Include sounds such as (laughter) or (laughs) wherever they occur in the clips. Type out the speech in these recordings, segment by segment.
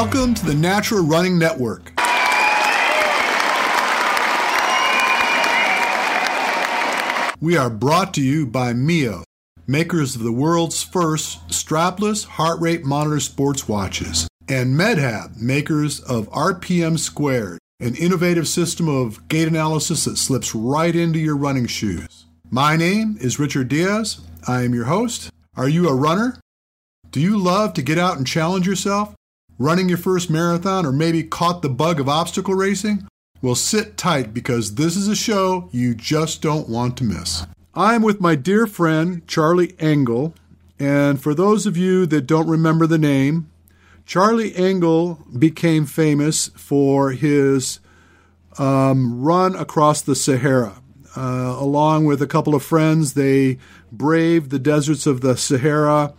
Welcome to the Natural Running Network. We are brought to you by Mio, makers of the world's first strapless heart rate monitor sports watches, and MedHab, makers of RPM Squared, an innovative system of gait analysis that slips right into your running shoes. My name is Richard Diaz. I am your host. Are you a runner? Do you love to get out and challenge yourself? Running your first marathon or maybe caught the bug of obstacle racing? Well, sit tight because this is a show you just don't want to miss. I'm with my dear friend Charlie Engle, and for those of you that don't remember the name, Charlie Engle became famous for his um, run across the Sahara. Uh, along with a couple of friends, they braved the deserts of the Sahara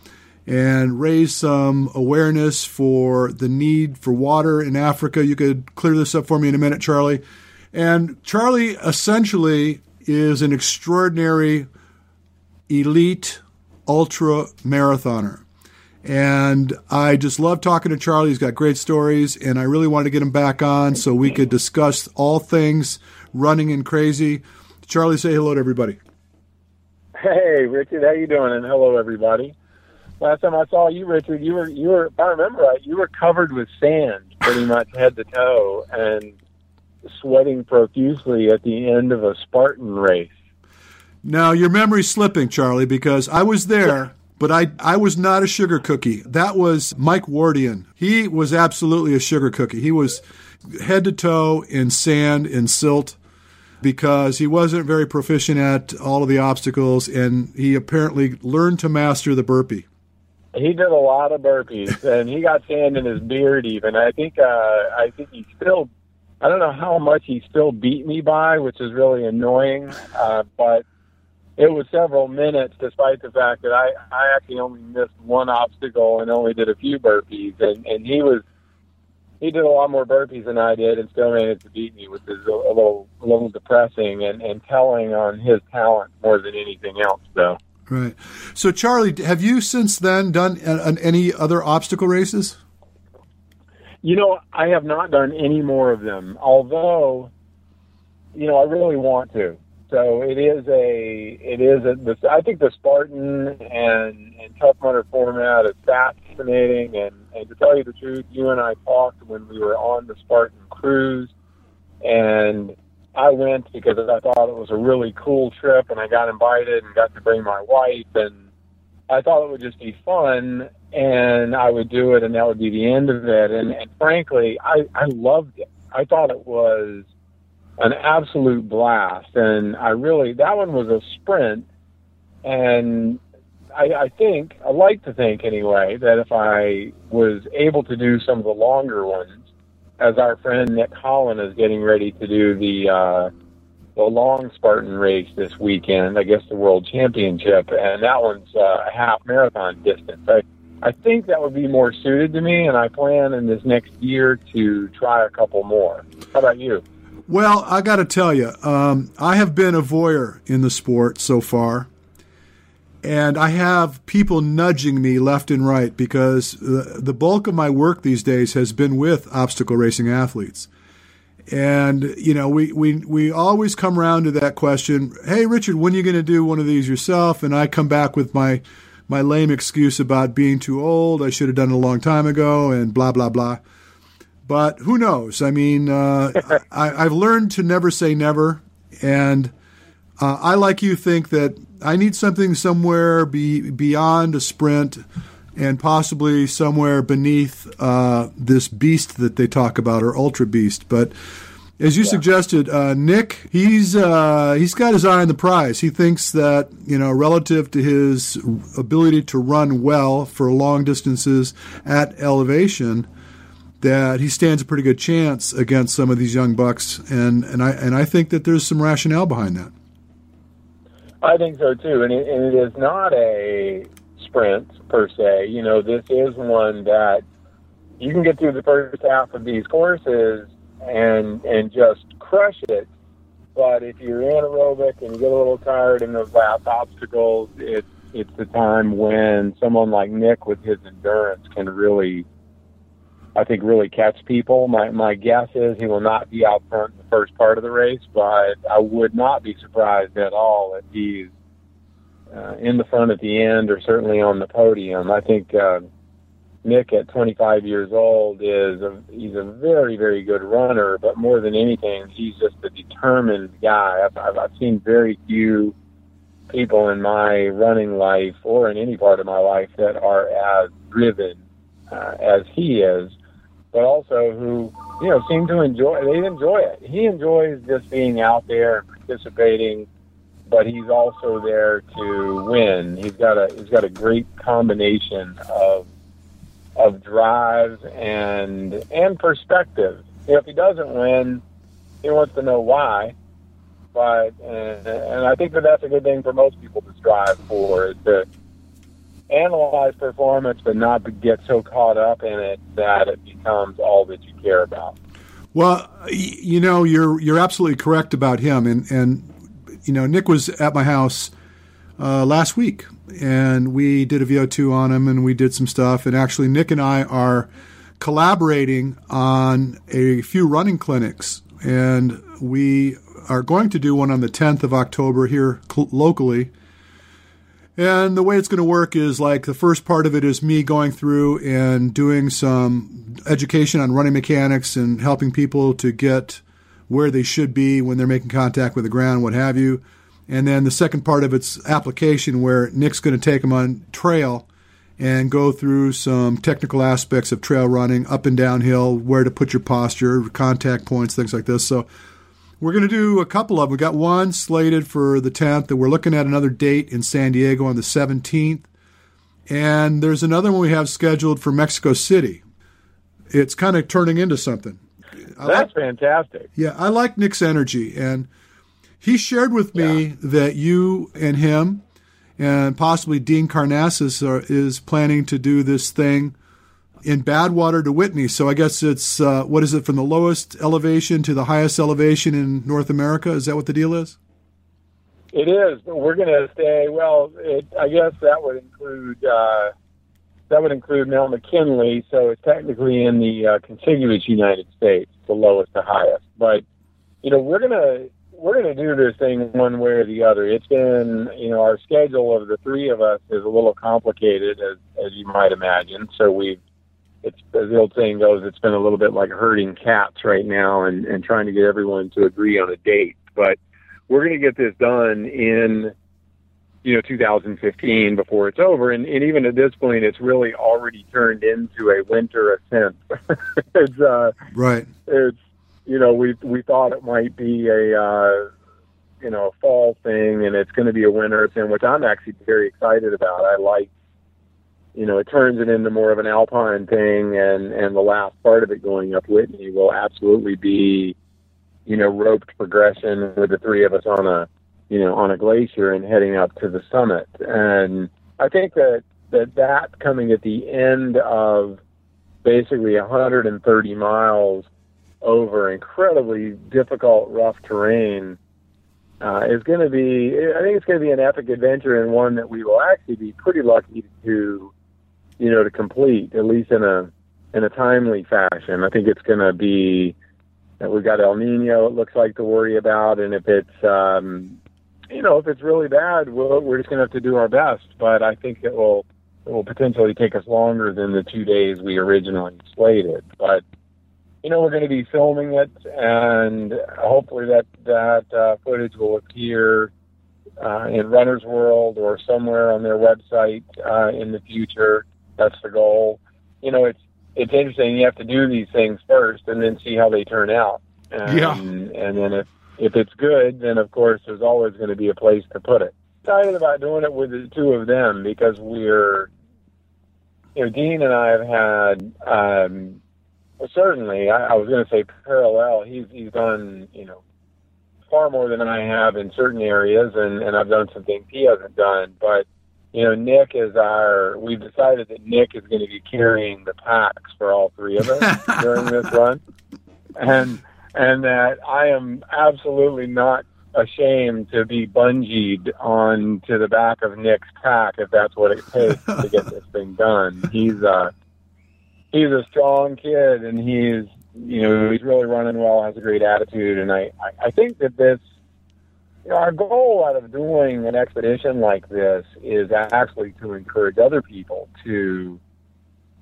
and raise some awareness for the need for water in Africa. You could clear this up for me in a minute, Charlie. And Charlie essentially is an extraordinary elite ultra marathoner. And I just love talking to Charlie. He's got great stories, and I really wanted to get him back on so we could discuss all things running and crazy. Charlie, say hello to everybody. Hey, Richard, how you doing? And hello, everybody last time I saw you, Richard, you were you were if I remember right, you were covered with sand pretty much head to toe and sweating profusely at the end of a Spartan race. Now your memory's slipping, Charlie, because I was there. But I, I was not a sugar cookie. That was Mike Wardian. He was absolutely a sugar cookie. He was head to toe in sand and silt because he wasn't very proficient at all of the obstacles, and he apparently learned to master the burpee. He did a lot of burpees, and he got sand in his beard. Even I think, uh, I think he still, I don't know how much he still beat me by, which is really annoying. Uh, but it was several minutes, despite the fact that I, I actually only missed one obstacle and only did a few burpees, and and he was, he did a lot more burpees than I did, and still managed to beat me, which is a, a little, a little depressing and and telling on his talent more than anything else, though. Right. So, Charlie, have you since then done any other obstacle races? You know, I have not done any more of them, although, you know, I really want to. So it is a, it is a, the, I think the Spartan and, and Tough Mudder format is fascinating. And, and to tell you the truth, you and I talked when we were on the Spartan cruise, and I went because I thought it was a really cool trip, and I got invited and got to bring my wife, and I thought it would just be fun, and I would do it, and that would be the end of it. And, and frankly, I I loved it. I thought it was an absolute blast, and I really that one was a sprint, and I, I think I like to think anyway that if I was able to do some of the longer ones as our friend Nick Hollon is getting ready to do the uh, the long Spartan race this weekend, I guess the World Championship, and that one's uh, a half marathon distance. I I think that would be more suited to me, and I plan in this next year to try a couple more. How about you? Well, I got to tell you, um, I have been a voyeur in the sport so far and I have people nudging me left and right because the, the bulk of my work these days has been with obstacle racing athletes. And, you know, we, we, we always come around to that question Hey, Richard, when are you going to do one of these yourself? And I come back with my, my lame excuse about being too old. I should have done it a long time ago and blah, blah, blah. But who knows? I mean, uh, (laughs) I, I've learned to never say never. And uh, I, like you, think that I need something somewhere be, beyond a sprint and possibly somewhere beneath uh, this beast that they talk about, or ultra beast. But as you yeah. suggested, uh, Nick, he's uh, he's got his eye on the prize. He thinks that you know, relative to his ability to run well for long distances at elevation, that he stands a pretty good chance against some of these young bucks. And and I and I think that there's some rationale behind that. I think so too, and it, and it is not a sprint per se. You know, this is one that you can get through the first half of these courses and and just crush it. But if you're anaerobic and you get a little tired in those last obstacles, it's it's the time when someone like Nick with his endurance can really I think really catch people. My my guess is he will not be out front first part of the race, but I would not be surprised at all if he's uh, in the front at the end or certainly on the podium. I think uh, Nick at 25 years old is a, he's a very very good runner, but more than anything, he's just a determined guy. I've, I've, I've seen very few people in my running life or in any part of my life that are as driven uh, as he is, but also who you know seem to enjoy. They enjoy it. He enjoys just being out there participating, but he's also there to win. He's got a he's got a great combination of of drive and and perspective. You know, if he doesn't win, he wants to know why. But and, and I think that that's a good thing for most people to strive for is to analyze performance, but not get so caught up in it that it becomes all that you care about. Well, you know, you're you're absolutely correct about him, and and you know, Nick was at my house uh, last week, and we did a VO2 on him, and we did some stuff, and actually, Nick and I are collaborating on a few running clinics, and we are going to do one on the 10th of October here cl- locally and the way it's going to work is like the first part of it is me going through and doing some education on running mechanics and helping people to get where they should be when they're making contact with the ground, what have you. And then the second part of it's application where Nick's going to take them on trail and go through some technical aspects of trail running, up and downhill, where to put your posture, contact points, things like this. So we're going to do a couple of them. We got one slated for the 10th, and we're looking at another date in San Diego on the 17th. And there's another one we have scheduled for Mexico City. It's kind of turning into something. I That's like, fantastic. Yeah, I like Nick's energy. And he shared with me yeah. that you and him and possibly Dean Karnazes, are, is planning to do this thing in Badwater to Whitney. So I guess it's uh, what is it from the lowest elevation to the highest elevation in North America? Is that what the deal is? It is. We're going to stay. Well, it, I guess that would include uh, that would include Mount McKinley. So it's technically in the uh, contiguous United States, the lowest to highest. But you know, we're gonna we're gonna do this thing one way or the other. It's been you know our schedule of the three of us is a little complicated as as you might imagine. So we've it's as the old saying goes, it's been a little bit like herding cats right now and, and trying to get everyone to agree on a date. But we're going to get this done in, you know, 2015 before it's over. And, and even at this point, it's really already turned into a winter ascent. (laughs) it's, uh, right. It's, you know, we, we thought it might be a, uh, you know, a fall thing and it's going to be a winter ascent, which I'm actually very excited about. I like you know, it turns it into more of an alpine thing, and and the last part of it going up Whitney will absolutely be, you know, roped progression with the three of us on a, you know, on a glacier and heading up to the summit. And I think that that that coming at the end of basically 130 miles over incredibly difficult, rough terrain. Uh, is going to be, I think it's going to be an epic adventure and one that we will actually be pretty lucky to you know, to complete at least in a in a timely fashion. I think it's going to be that we've got El Nino. It looks like to worry about, and if it's um, you know if it's really bad, we'll, we're just going to have to do our best. But I think it will it will potentially take us longer than the two days we originally slated. But you know we're going to be filming it, and hopefully that that uh, footage will appear. Uh, in Runner's World or somewhere on their website uh, in the future that's the goal. You know, it's it's interesting. You have to do these things first, and then see how they turn out. And, yeah. And then if if it's good, then of course there's always going to be a place to put it. Excited about doing it with the two of them because we're, you know, Dean and I have had. Um, well, certainly, I, I was going to say parallel. He's he's done you know far more than I have in certain areas, and and I've done some things he hasn't done, but you know, Nick is our. We've decided that Nick is going to be carrying the packs for all three of us (laughs) during this run, and and that I am absolutely not ashamed to be bungeed on to the back of Nick's pack if that's what it takes to get this (laughs) thing done. He's uh he's a strong kid, and he's you know he's really running well, has a great attitude, and I I, I think that this. Our goal out of doing an expedition like this is actually to encourage other people to,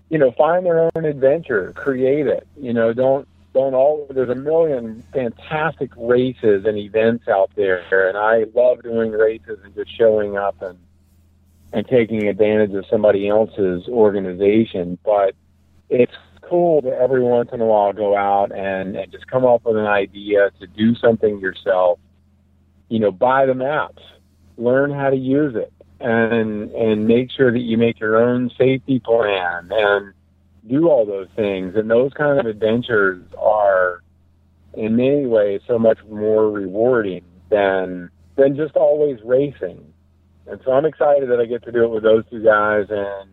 you know, find their own adventure, create it. You know, don't don't all. There's a million fantastic races and events out there, and I love doing races and just showing up and and taking advantage of somebody else's organization. But it's cool to every once in a while go out and, and just come up with an idea to do something yourself. You know, buy the maps, learn how to use it, and and make sure that you make your own safety plan and do all those things. And those kind of adventures are, in many ways, so much more rewarding than than just always racing. And so I'm excited that I get to do it with those two guys, and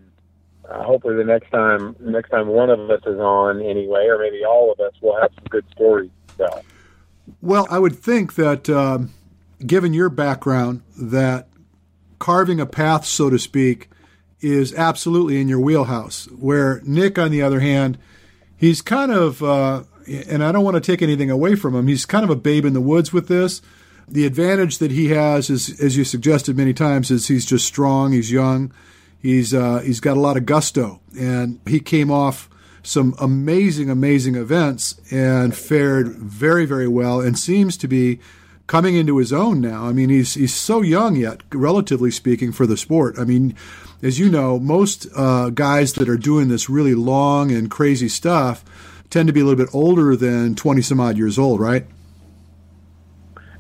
uh, hopefully the next time, next time one of us is on anyway, or maybe all of us, will have some good stories to tell. Well, I would think that, um, given your background, that carving a path, so to speak, is absolutely in your wheelhouse. Where Nick, on the other hand, he's kind of, uh, and I don't want to take anything away from him, he's kind of a babe in the woods with this. The advantage that he has is, as you suggested many times, is he's just strong. He's young. He's uh, he's got a lot of gusto, and he came off some amazing, amazing events and fared very, very well, and seems to be coming into his own now. I mean, he's he's so young yet, relatively speaking, for the sport. I mean, as you know, most uh, guys that are doing this really long and crazy stuff tend to be a little bit older than twenty some odd years old, right?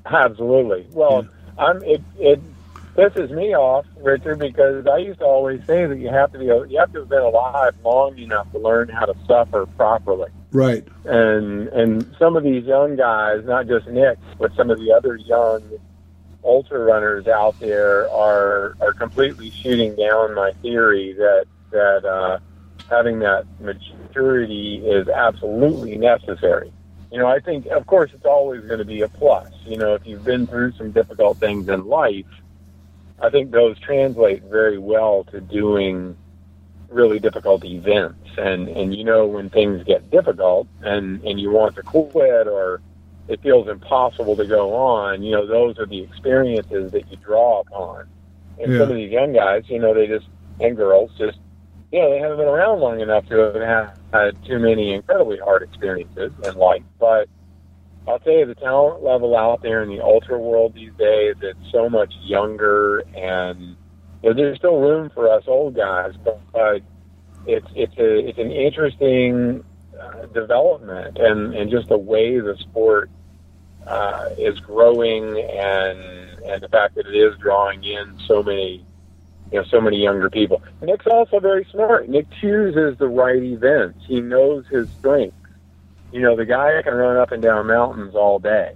Absolutely. Well, yeah. I'm it. It pisses me off, Richard, because I used to always say that you have to be you have to have been alive long enough to learn how to suffer properly. Right. And and some of these young guys, not just Nick, but some of the other young ultra runners out there are are completely shooting down my theory that that uh, having that maturity is absolutely necessary you know, I think, of course, it's always going to be a plus. You know, if you've been through some difficult things in life, I think those translate very well to doing really difficult events. And, and you know, when things get difficult and, and you want to quit or it feels impossible to go on, you know, those are the experiences that you draw upon. And yeah. some of these young guys, you know, they just, and girls just you know, they haven't been around long enough to have had too many incredibly hard experiences in life. But I'll tell you, the talent level out there in the ultra world these days, it's so much younger, and you know, there's still room for us old guys, but, but it's it's a it's an interesting uh, development, and and just the way the sport uh, is growing, and and the fact that it is drawing in so many you know, so many younger people. Nick's also very smart. Nick chooses the right events. He knows his strengths. You know, the guy can run up and down mountains all day,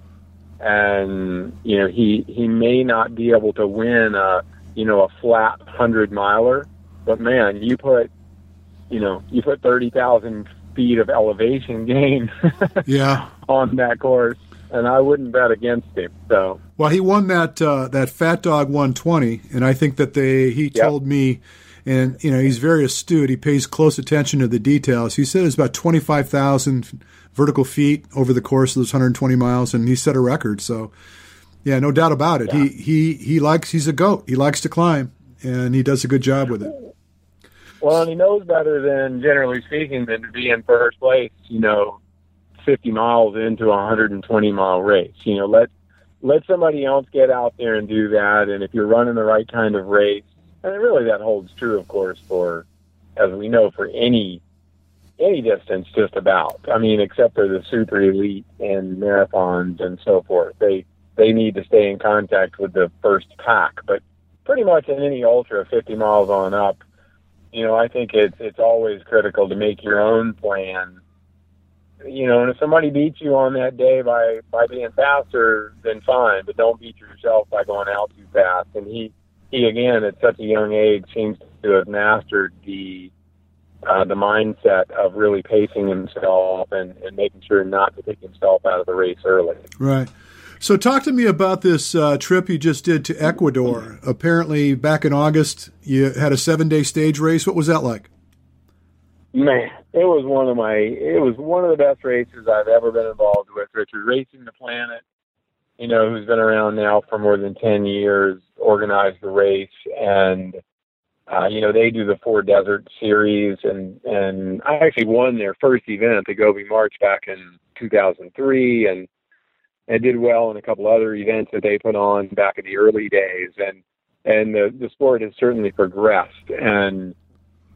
and you know he he may not be able to win a you know a flat hundred miler, but man, you put you know you put thirty thousand feet of elevation (laughs) gain yeah on that course and I wouldn't bet against him. So well, he won that uh, that Fat Dog 120, and I think that they he yep. told me, and you know he's very astute. He pays close attention to the details. He said it's about 25,000 vertical feet over the course of those 120 miles, and he set a record. So yeah, no doubt about it. Yeah. He he he likes he's a goat. He likes to climb, and he does a good job with it. Well, and he knows better than generally speaking than to be in first place. You know, 50 miles into a 120 mile race. You know, let let somebody else get out there and do that. And if you're running the right kind of race, and really that holds true, of course, for as we know for any any distance, just about. I mean, except for the super elite and marathons and so forth. They they need to stay in contact with the first pack, but pretty much in any ultra, 50 miles on up, you know, I think it's it's always critical to make your own plan you know, and if somebody beats you on that day by by being faster, then fine, but don't beat yourself by going out too fast. And he he again at such a young age seems to have mastered the uh, the mindset of really pacing himself and, and making sure not to take himself out of the race early. Right. So, talk to me about this uh, trip you just did to Ecuador. Apparently, back in August, you had a seven day stage race. What was that like? Man, it was one of my it was one of the best races I've ever been involved with. Richard Racing the Planet, you know, who's been around now for more than ten years, organized the race, and uh, you know they do the Four Desert Series, and and I actually won their first event, the Gobi March, back in 2003, and and did well in a couple other events that they put on back in the early days, and and the the sport has certainly progressed and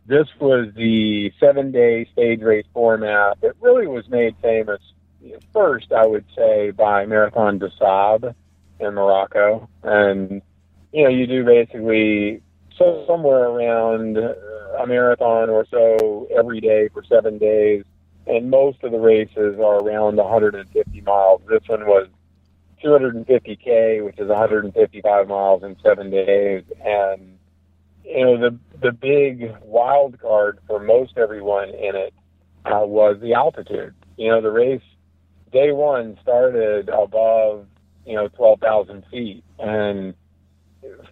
this was the seven day stage race format that really was made famous first, I would say, by Marathon des Sables in Morocco. And, you know, you do basically so somewhere around a marathon or so every day for seven days. And most of the races are around 150 miles. This one was 250K, which is 155 miles in seven days. And, you know, the the big wild card for most everyone in it uh, was the altitude. You know, the race day one started above you know 12,000 feet, and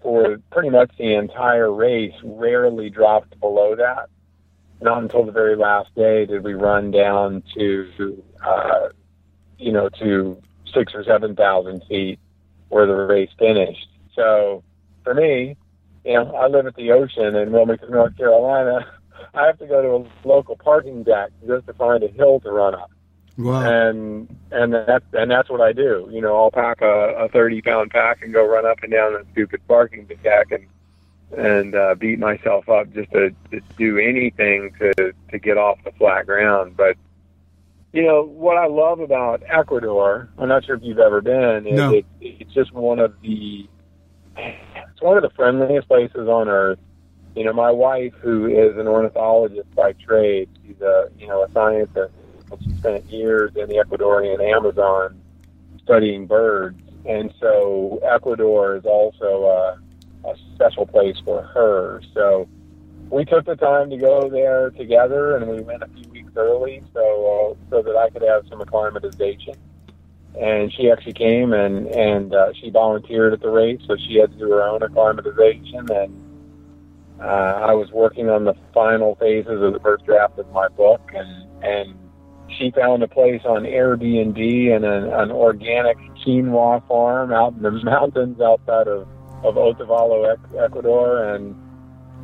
for pretty much the entire race, rarely dropped below that. Not until the very last day did we run down to uh, you know to six or seven thousand feet where the race finished. So for me, you know, I live at the ocean in Wilmington, North Carolina. (laughs) I have to go to a local parking deck just to find a hill to run up. Wow. And and that's and that's what I do. You know, I'll pack a, a thirty pound pack and go run up and down that stupid parking deck and and uh, beat myself up just to, to do anything to to get off the flat ground. But you know what I love about Ecuador, I'm not sure if you've ever been, is no. it, it's just one of the it's one of the friendliest places on earth. You know, my wife, who is an ornithologist by trade, she's a you know a scientist, she spent years in the Ecuadorian Amazon studying birds, and so Ecuador is also a, a special place for her. So we took the time to go there together, and we went a few weeks early, so uh, so that I could have some acclimatization and she actually came and and uh, she volunteered at the race, so she had to do her own acclimatization. And uh, I was working on the final phases of the first draft of my book, and and she found a place on Airbnb in an, an organic quinoa farm out in the (laughs) mountains outside of of Otavalo, Ecuador, and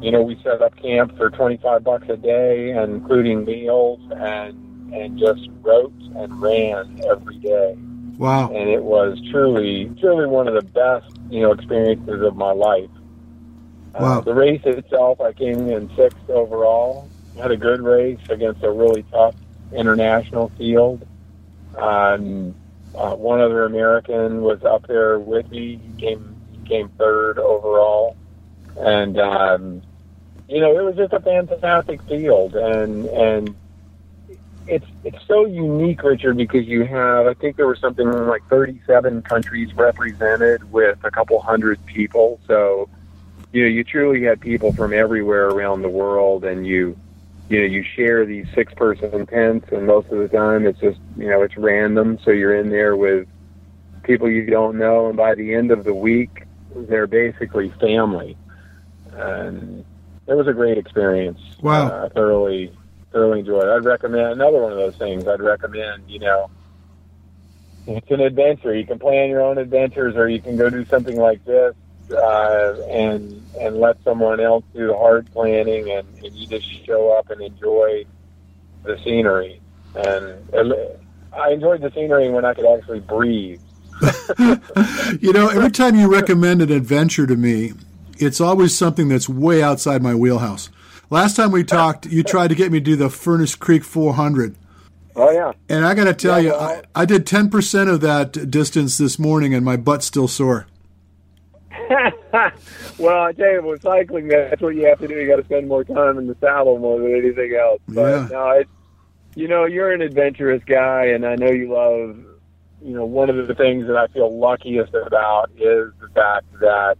you know we set up camp for 25 bucks a day, including meals, and and just wrote and ran every day. Wow. And it was truly, truly one of the best, you know, experiences of my life. Uh, wow. Uh, the race itself, I came in sixth overall. Had a good race against a really tough international field. Um, uh, one other American was up there with me. He came, he came third overall, and um, you know, it was just a fantastic field. And and it's it's so unique, Richard, because you have I think there was something like 37 countries represented with a couple hundred people. So you know you truly had people from everywhere around the world, and you you know you share these six person tents, and most of the time it's just you know it's random. So you're in there with people you don't know, and by the end of the week, they're basically family. And it was a great experience. Wow! Uh, thoroughly thoroughly enjoy it. I'd recommend another one of those things. I'd recommend, you know, it's an adventure. You can plan your own adventures, or you can go do something like this uh, and and let someone else do the hard planning, and, and you just show up and enjoy the scenery. And, I enjoyed the scenery when I could actually breathe. (laughs) you know, every time you recommend an adventure to me, it's always something that's way outside my wheelhouse. Last time we talked, you tried to get me to do the Furnace Creek 400. Oh yeah. And I got to tell yeah, you, well, I, I, did 10% of that distance this morning, and my butt's still sore. (laughs) well, I tell you, with cycling, that's what you have to do. You got to spend more time in the saddle more than anything else. But yeah. no, it, you know, you're an adventurous guy, and I know you love. You know, one of the things that I feel luckiest about is the fact that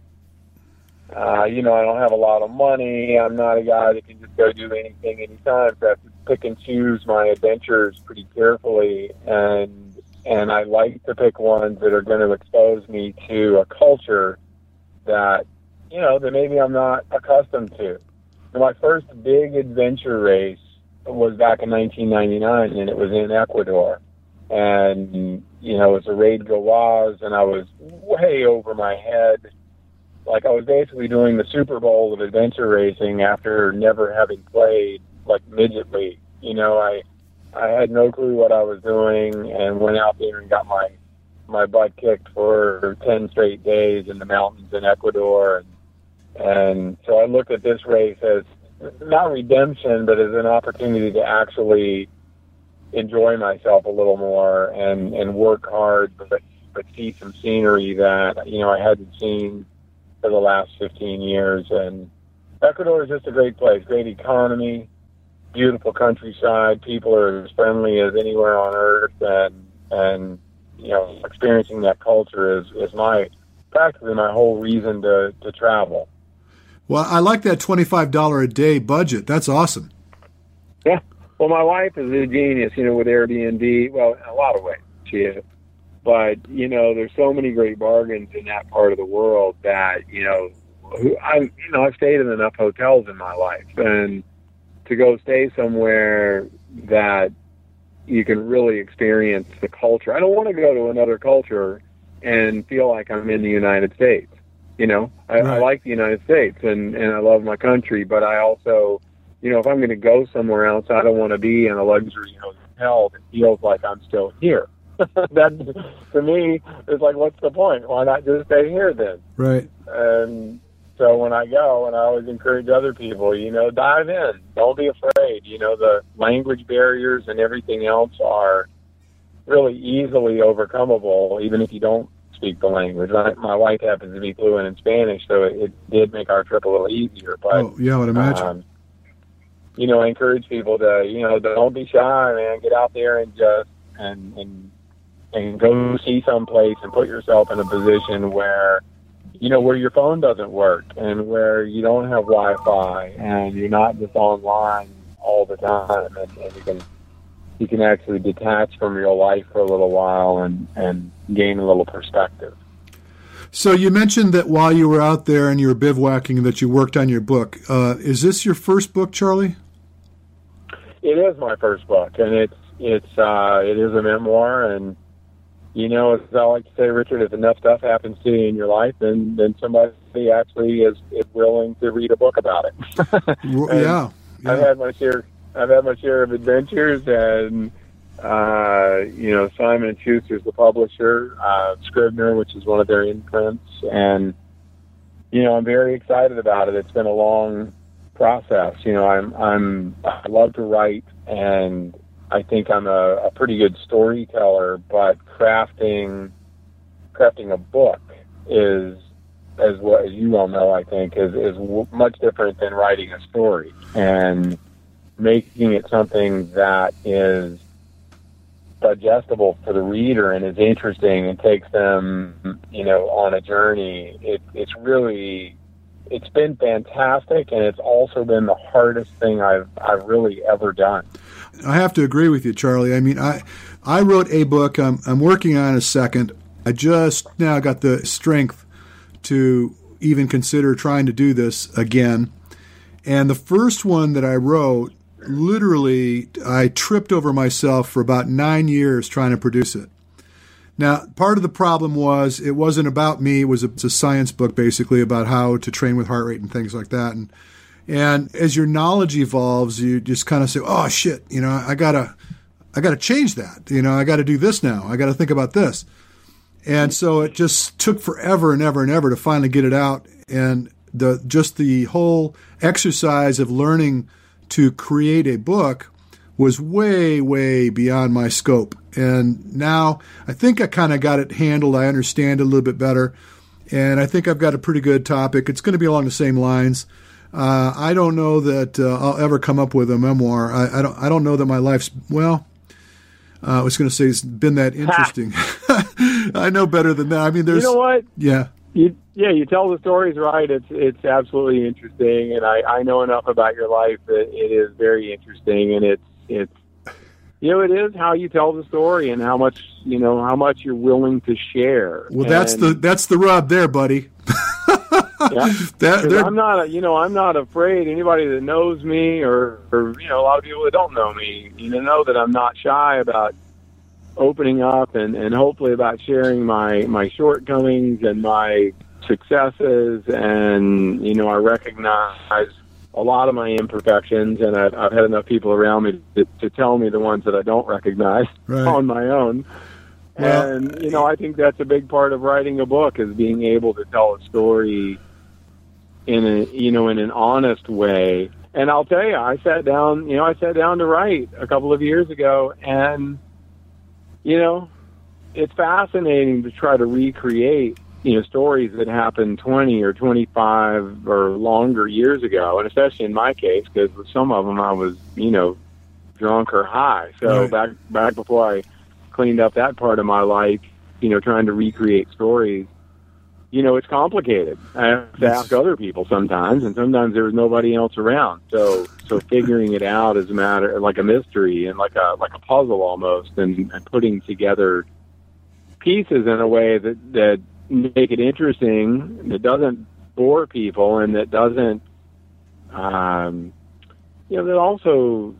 uh, you know, I don't have a lot of money. I'm not a guy that can just go do anything anytime. So I have to pick and choose my adventures pretty carefully, and and I like to pick ones that are going to expose me to a culture that you know that maybe I'm not accustomed to. And my first big adventure race was back in 1999, and it was in Ecuador. And you know, it was a Raid Gauloises, and I was way over my head. Like I was basically doing the Super Bowl of adventure racing after never having played like midget league. You know, I I had no clue what I was doing, and went out there and got my my butt kicked for ten straight days in the mountains in Ecuador, and and so I look at this race as not redemption, but as an opportunity to actually enjoy myself a little more and and work hard, but but see some scenery that you know I hadn't seen for the last 15 years. And Ecuador is just a great place, great economy, beautiful countryside. People are as friendly as anywhere on earth, and and you know experiencing that culture is is my practically my whole reason to to travel. Well, I like that twenty-five dollar a day budget. That's awesome. Yeah. Well, my wife is a genius, you know, with Airbnb. Well, in a lot of ways, she is. But you know, there's so many great bargains in that part of the world that you know, I you know I've stayed in enough hotels in my life, and to go stay somewhere that you can really experience the culture. I don't want to go to another culture and feel like I'm in the United States. You know, I, right. I like the United States and and I love my country, but I also, you know, if I'm going to go somewhere else, I don't want to be in a luxury hotel that feels like I'm still here. (laughs) that to me is like, what's the point? Why not just stay here then? Right. And so when I go, and I always encourage other people, you know, dive in. Don't be afraid. You know, the language barriers and everything else are really easily overcomable, even if you don't speak the language. I, my wife happens to be fluent in Spanish, so it, it did make our trip a little easier. But oh, yeah, I would imagine. Um, you know, I encourage people to, you know, don't be shy, man. Get out there and just and and and go see some place and put yourself in a position where you know where your phone doesn't work and where you don't have Wi-Fi and you're not just online all the time and, and you can you can actually detach from your life for a little while and, and gain a little perspective. So you mentioned that while you were out there and you were bivouacking that you worked on your book. Uh, is this your first book, Charlie? It is my first book, and it's it's uh, it is a memoir. And you know, as I like to say, Richard, if enough stuff happens to you in your life, then then somebody actually is, is willing to read a book about it. (laughs) yeah, yeah, I've had my share I've had my share of adventures, and uh, you know, Simon and Schuster's the publisher, uh, Scribner, which is one of their imprints, and you know, I'm very excited about it. It's been a long process. You know, I'm I'm I love to write, and I think I'm a, a pretty good storyteller, but crafting crafting a book is as what as you all know, I think is is much different than writing a story, and making it something that is digestible for the reader and is interesting and takes them, you know, on a journey. It, it's really, it's been fantastic, and it's also been the hardest thing I've I've really ever done. I have to agree with you, Charlie. I mean, I I wrote a book. I'm I'm working on a second. I just now got the strength to even consider trying to do this again. And the first one that I wrote literally, I tripped over myself for about nine years trying to produce it. Now, part of the problem was it wasn't about me. It was a, a, science book, basically, about how to train with heart rate and things like that. And and as your knowledge evolves, you just kind of say, "Oh shit, you know, I gotta, I gotta change that. You know, I got to do this now. I got to think about this." And so it just took forever and ever and ever to finally get it out. And the just the whole exercise of learning to create a book was way, way beyond my scope. And now I think I kind of got it handled. I understand a little bit better. And I think I've got a pretty good topic. It's going to be along the same lines. Uh, I don't know that uh, I'll ever come up with a memoir. I, I, don't. I don't know that my life's well. Uh, I was going to say it's been that interesting. (laughs) I know better than that. I mean, there's. You know what? Yeah you, yeah, you tell the stories right. It's it's absolutely interesting, and I I know enough about your life that it is very interesting, and it's it's you know it is how you tell the story and how much you know how much you're willing to share. Well, and, that's the that's the rub there, buddy. (laughs) yeah. (laughs) that, I'm not, a, you know, I'm not afraid. Anybody that knows me, or, or you know, a lot of people that don't know me, you know, know that I'm not shy about opening up and, and hopefully about sharing my my shortcomings and my successes. And you know, I recognize a lot of my imperfections, and I've, I've had enough people around me to, to tell me the ones that I don't recognize (laughs) right. on my own. Well, and you know, I think that's a big part of writing a book is being able to tell a story in a you know in an honest way. And I'll tell you, I sat down, you know, I sat down to write a couple of years ago, and you know, it's fascinating to try to recreate you know stories that happened 20 or 25 or longer years ago, and especially in my case, because with some of them I was you know drunk or high. So right. back back before I cleaned up that part of my life, you know, trying to recreate stories. You know, it's complicated. I have to ask other people sometimes, and sometimes there's nobody else around. So, so figuring it out is a matter like a mystery and like a like a puzzle almost, and, and putting together pieces in a way that that make it interesting, that doesn't bore people, and that doesn't, um, you know, that also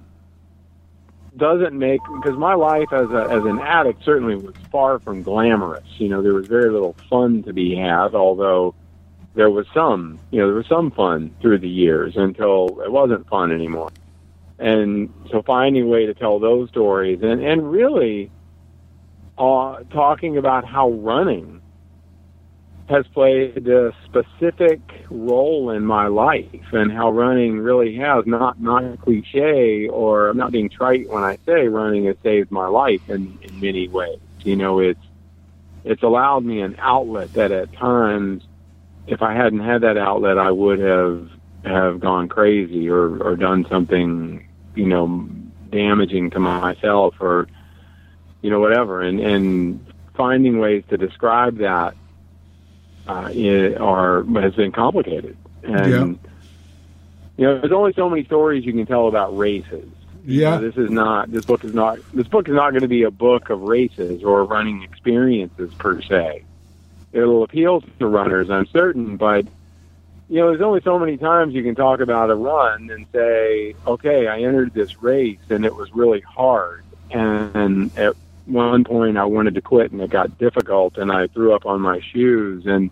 doesn't make because my life as a as an addict certainly was far from glamorous. You know, there was very little fun to be had, although there was some, you know, there was some fun through the years until it wasn't fun anymore. And so finding a way to tell those stories and and really uh, talking about how running has played a specific role in my life and how running really has not not a cliche or I'm not being trite when I say running has saved my life in, in many ways. You know, it's it's allowed me an outlet that at times if I hadn't had that outlet I would have have gone crazy or, or done something, you know, damaging to myself or you know, whatever. And and finding ways to describe that uh, are has been complicated. And yeah. you know, there's only so many stories you can tell about races. Yeah, you know, this is not. This book is not. This book is not going to be a book of races or running experiences per se. It'll appeal to runners, I'm certain, but you know, there's only so many times you can talk about a run and say, okay, I entered this race and it was really hard, and at one point I wanted to quit and it got difficult, and I threw up on my shoes and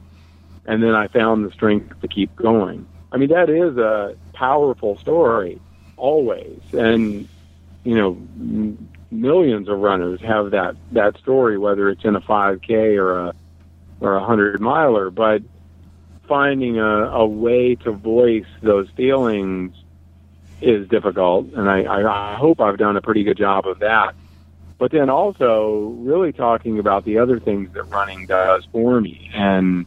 and then I found the strength to keep going. I mean, that is a powerful story, always, and you know, millions of runners have that that story, whether it's in a 5K or a or a hundred miler. But finding a, a way to voice those feelings is difficult, and I, I hope I've done a pretty good job of that. But then also really talking about the other things that running does for me, and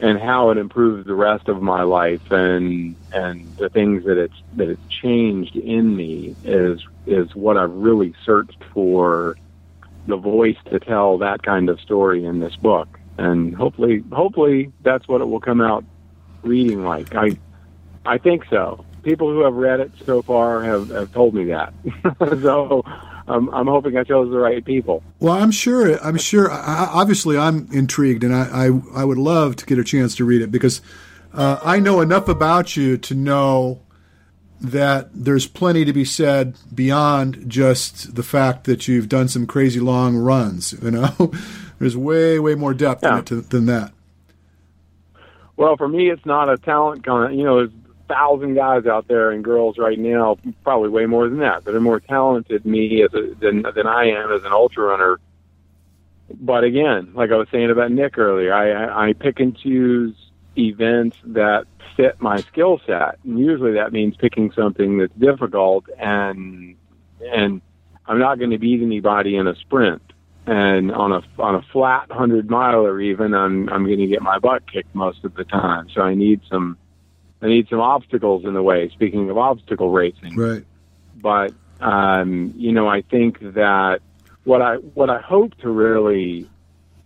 and how it improves the rest of my life and and the things that it's that it's changed in me is is what I've really searched for the voice to tell that kind of story in this book. And hopefully hopefully that's what it will come out reading like. I I think so. People who have read it so far have, have told me that. (laughs) So I'm, I'm hoping I chose the right people. Well, I'm sure. I'm sure. I, obviously, I'm intrigued, and I, I, I would love to get a chance to read it because uh, I know enough about you to know that there's plenty to be said beyond just the fact that you've done some crazy long runs. You know, (laughs) there's way, way more depth yeah. in it to, than that. Well, for me, it's not a talent kind. You know, thousand guys out there and girls right now, probably way more than that, that are more talented me as a, than than I am as an ultra runner. But again, like I was saying about Nick earlier, I I pick and choose events that fit my skill set. And usually that means picking something that's difficult and and I'm not going to beat anybody in a sprint. And on a on a flat hundred miler even I'm I'm going to get my butt kicked most of the time. So I need some I need some obstacles in the way. Speaking of obstacle racing, right? But um, you know, I think that what I what I hope to really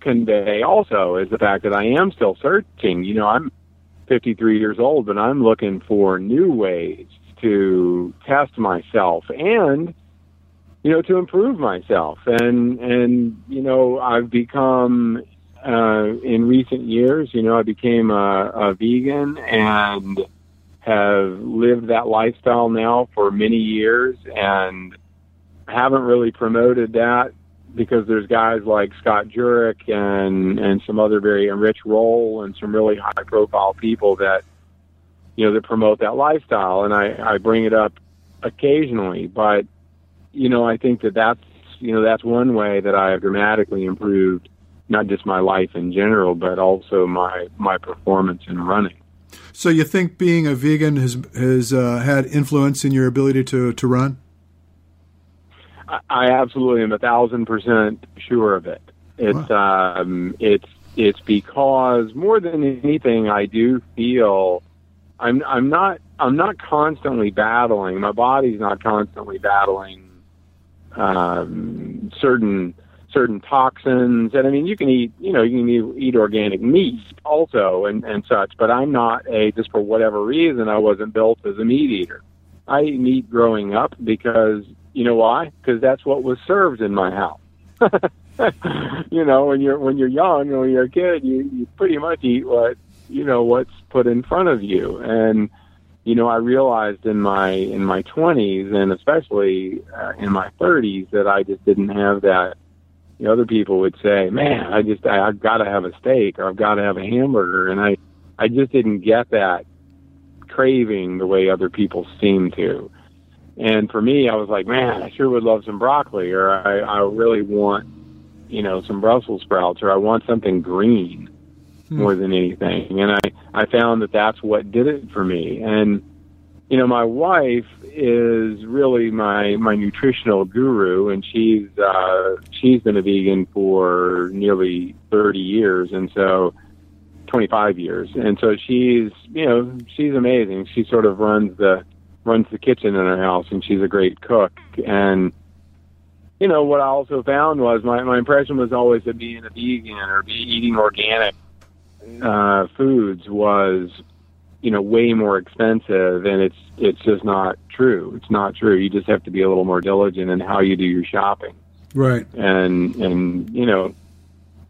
convey also is the fact that I am still searching. You know, I'm 53 years old, but I'm looking for new ways to test myself and you know to improve myself and and you know I've become uh, in recent years. You know, I became a, a vegan and have lived that lifestyle now for many years and haven't really promoted that because there's guys like Scott Jurek and and some other very Rich Roll and some really high profile people that you know that promote that lifestyle and I I bring it up occasionally but you know I think that that's you know that's one way that I have dramatically improved not just my life in general but also my my performance in running. So you think being a vegan has has uh, had influence in your ability to to run? I absolutely am a thousand percent sure of it. It's wow. um, it's it's because more than anything, I do feel I'm I'm not I'm not constantly battling. My body's not constantly battling um, certain certain toxins. And I mean, you can eat you know you can eat, organic meat also and and such. But I'm not a just for whatever reason I wasn't built as a meat eater. I ate meat growing up because you know why? Because that's what was served in my house. (laughs) you know, when you're when you're young, or when you're a kid, you you pretty much eat what you know what's put in front of you. And you know, I realized in my in my 20s and especially uh, in my 30s that I just didn't have that. You know, other people would say, "Man, I just I, I've got to have a steak or I've got to have a hamburger," and I I just didn't get that craving the way other people seem to. And for me, I was like, man, I sure would love some broccoli, or I, I really want, you know, some Brussels sprouts, or I want something green hmm. more than anything. And I, I found that that's what did it for me. And, you know, my wife is really my, my nutritional guru, and she's, uh, she's been a vegan for nearly 30 years. And so, 25 years. And so she's, you know, she's amazing. She sort of runs the, runs the kitchen in our house, and she's a great cook. And you know what I also found was my my impression was always that being a vegan or be eating organic uh, foods was you know way more expensive, and it's it's just not true. It's not true. You just have to be a little more diligent in how you do your shopping. Right. And and you know,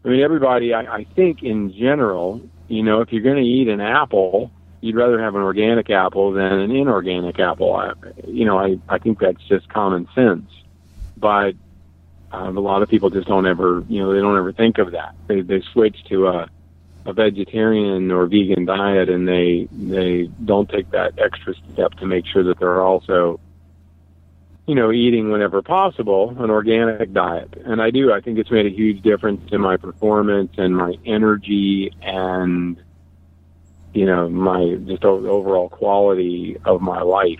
I mean, everybody. I, I think in general, you know, if you're going to eat an apple you'd rather have an organic apple than an inorganic apple. I, you know, I, I think that's just common sense. But um, a lot of people just don't ever, you know, they don't ever think of that. They they switch to a a vegetarian or vegan diet, and they they don't take that extra step to make sure that they're also, you know, eating whenever possible an organic diet. And I do. I think it's made a huge difference in my performance and my energy and you know my just overall quality of my life.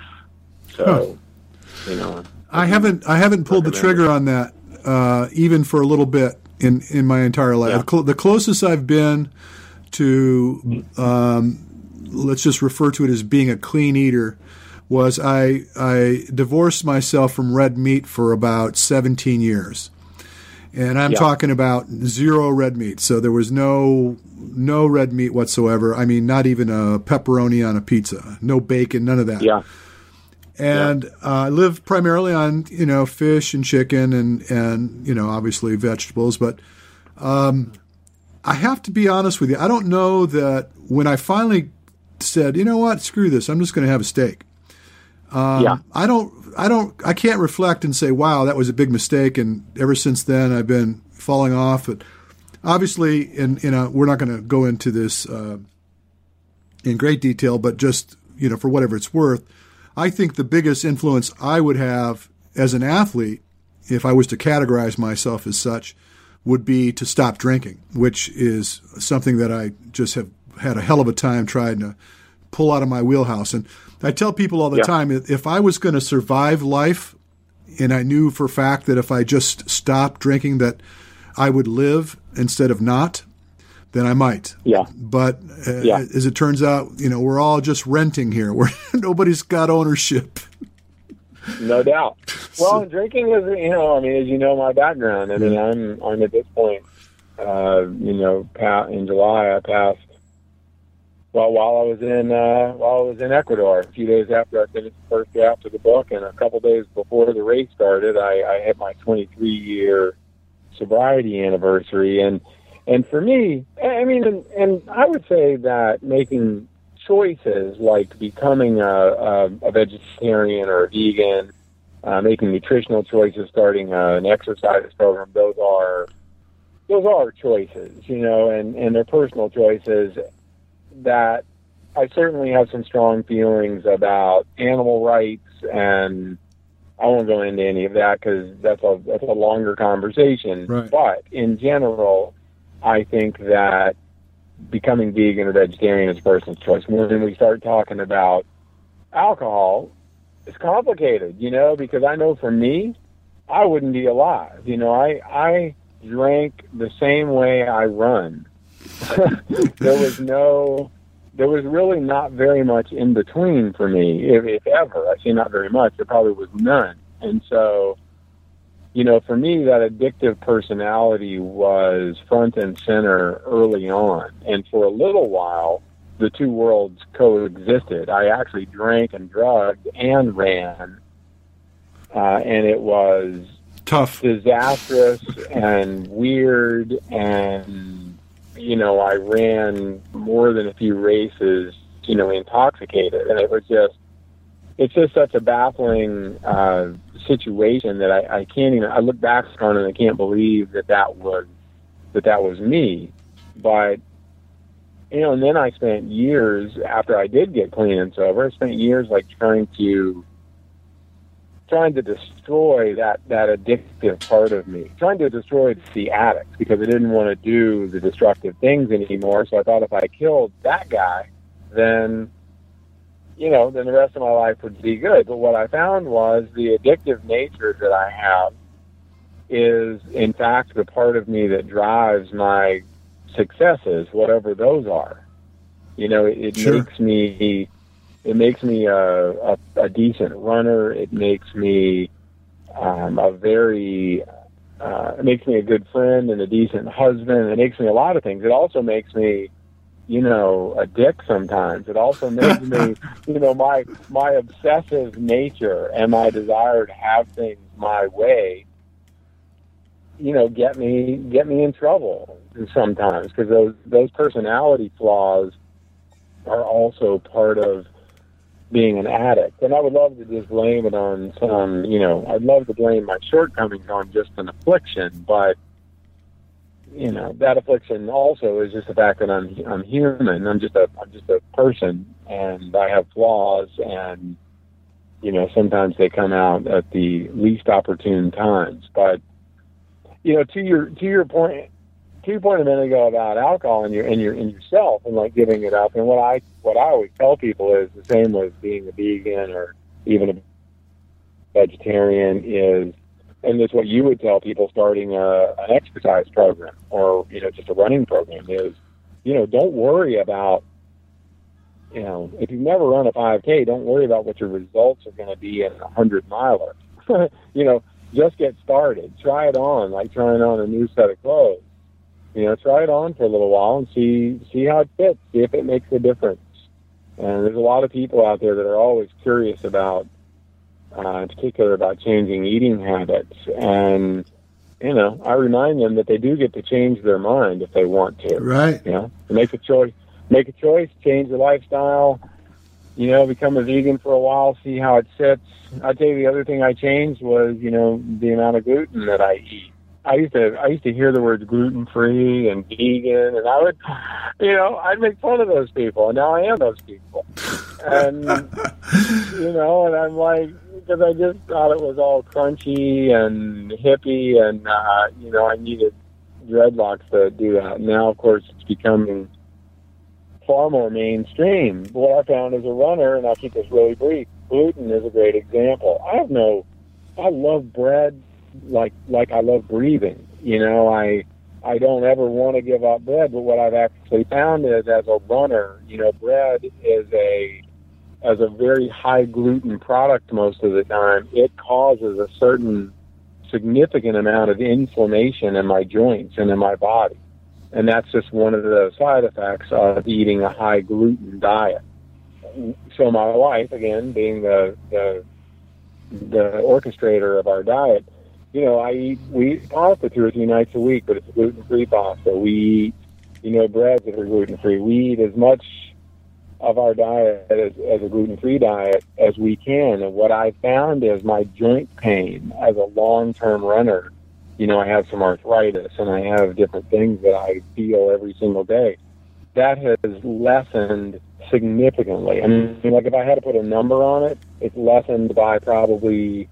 So, huh. you know, I haven't I haven't pulled the trigger on that uh, even for a little bit in in my entire life. Yeah. The closest I've been to um, let's just refer to it as being a clean eater was I I divorced myself from red meat for about 17 years. And I'm yeah. talking about zero red meat. So there was no no red meat whatsoever. I mean, not even a pepperoni on a pizza, no bacon, none of that. Yeah. And yeah. Uh, I live primarily on you know fish and chicken and and you know obviously vegetables, but um, I have to be honest with you. I don't know that when I finally said, you know what, screw this, I'm just going to have a steak. Um, yeah. I don't, I don't, I can't reflect and say, wow, that was a big mistake. And ever since then, I've been falling off. But obviously, in, in a, we're not going to go into this uh, in great detail, but just you know, for whatever it's worth, I think the biggest influence I would have as an athlete, if I was to categorize myself as such, would be to stop drinking, which is something that I just have had a hell of a time trying to pull out of my wheelhouse. And I tell people all the yeah. time if I was going to survive life, and I knew for a fact that if I just stopped drinking, that I would live instead of not, then I might. Yeah. But uh, yeah. as it turns out, you know, we're all just renting here. (laughs) We're nobody's got ownership. No doubt. (laughs) Well, drinking is, you know, I mean, as you know, my background. I mean, I'm, I'm at this point, uh, you know, in July I passed well, while I was in uh, while I was in Ecuador, a few days after I finished the first draft of the book, and a couple days before the race started, I, I had my 23 year sobriety anniversary, and And for me, I mean, and, and I would say that making choices like becoming a, a, a vegetarian or a vegan, uh, making nutritional choices, starting uh, an exercise program, those are those are choices, you know, and, and they're personal choices that I certainly have some strong feelings about animal rights, and I won't go into any of that because that's a that's a longer conversation. Right. But in general, I think that becoming vegan or vegetarian is a person's choice. When we start talking about alcohol, it's complicated, you know, because I know for me, I wouldn't be alive. You know, I I drank the same way I run. (laughs) there was no there was really not very much in between for me, if, if ever. I say not very much. There probably was none. And so, you know, for me, that addictive personality was front and center early on. And for a little while, the two worlds coexisted. I actually drank and drugged and ran. Uh, and it was Tough. disastrous and weird and you know, I ran more than a few races, you know, intoxicated, and it was just, it's just such a baffling uh, situation that I, I can't even. I look back on it and I can't believe that that was that that was me. But you know, and then I spent years after I did get clean and sober. I spent years like trying to trying to destroy that that addictive part of me, trying to destroy the addict because I didn't want to do the destructive things anymore. So I thought if I killed that guy, then you know, then the rest of my life would be good. But what I found was the addictive nature that I have is in fact the part of me that drives my successes, whatever those are. You know, it, it Sure. makes me it makes me a, a, a decent runner. It makes me um, a very uh, it makes me a good friend and a decent husband. It makes me a lot of things. It also makes me, you know, a dick sometimes. It also makes me, (laughs) you know, my my obsessive nature and my desire to have things my way. You know, get me get me in trouble sometimes because those those personality flaws are also part of being an addict. And I would love to just blame it on some, you know, I'd love to blame my shortcomings on just an affliction, but you know, that affliction also is just the fact that I'm I'm human. I'm just a I'm just a person and I have flaws and you know, sometimes they come out at the least opportune times. But you know, to your to your point to your point a minute ago about alcohol and your and your and yourself and like giving it up and what I what I always tell people is the same with being a vegan or even a vegetarian is and it's what you would tell people starting a, an exercise program or you know just a running program is you know don't worry about you know if you've never run a 5k don't worry about what your results are going to be in a 100 miler. (laughs) You know just get started. Try it on like trying on a new set of clothes. You know try it on for a little while and see see how it fits see if it makes a difference. And there's a lot of people out there that are always curious about uh, in particular about changing eating habits. And, you know, I remind them that they do get to change their mind if they want to. Right. You know, make a choice, make a choice, change your lifestyle, you know, become a vegan for a while, see how it sits. I'll tell you the other thing I changed was, you know, the amount of gluten that I eat. I used to I used to hear the words gluten free and vegan and I would you know, I'd make fun of those people and now I am those people. And (laughs) you know, and I'm like because I just thought it was all crunchy and hippie and uh, you know, I needed dreadlocks to do that. Now of course it's becoming far more mainstream. What I found as a runner, and I'll keep this really brief, gluten is a great example. I have no I love bread like like I love breathing. You know, I I don't ever want to give up bread, but what I've actually found is as a runner, you know, bread is a as a very high gluten product most of the time, it causes a certain significant amount of inflammation in my joints and in my body. And that's just one of the side effects of eating a high gluten diet. So my wife, again, being the, the the orchestrator of our diet, you know, I eat we eat pasta two or three nights a week, but it's gluten free pasta. We eat, you know, breads that are gluten free. We eat as much of our diet as, as a gluten free diet as we can. And what I found is my joint pain as a long term runner. You know, I have some arthritis and I have different things that I feel every single day. That has lessened significantly. I mean, like if I had to put a number on it, it's lessened by probably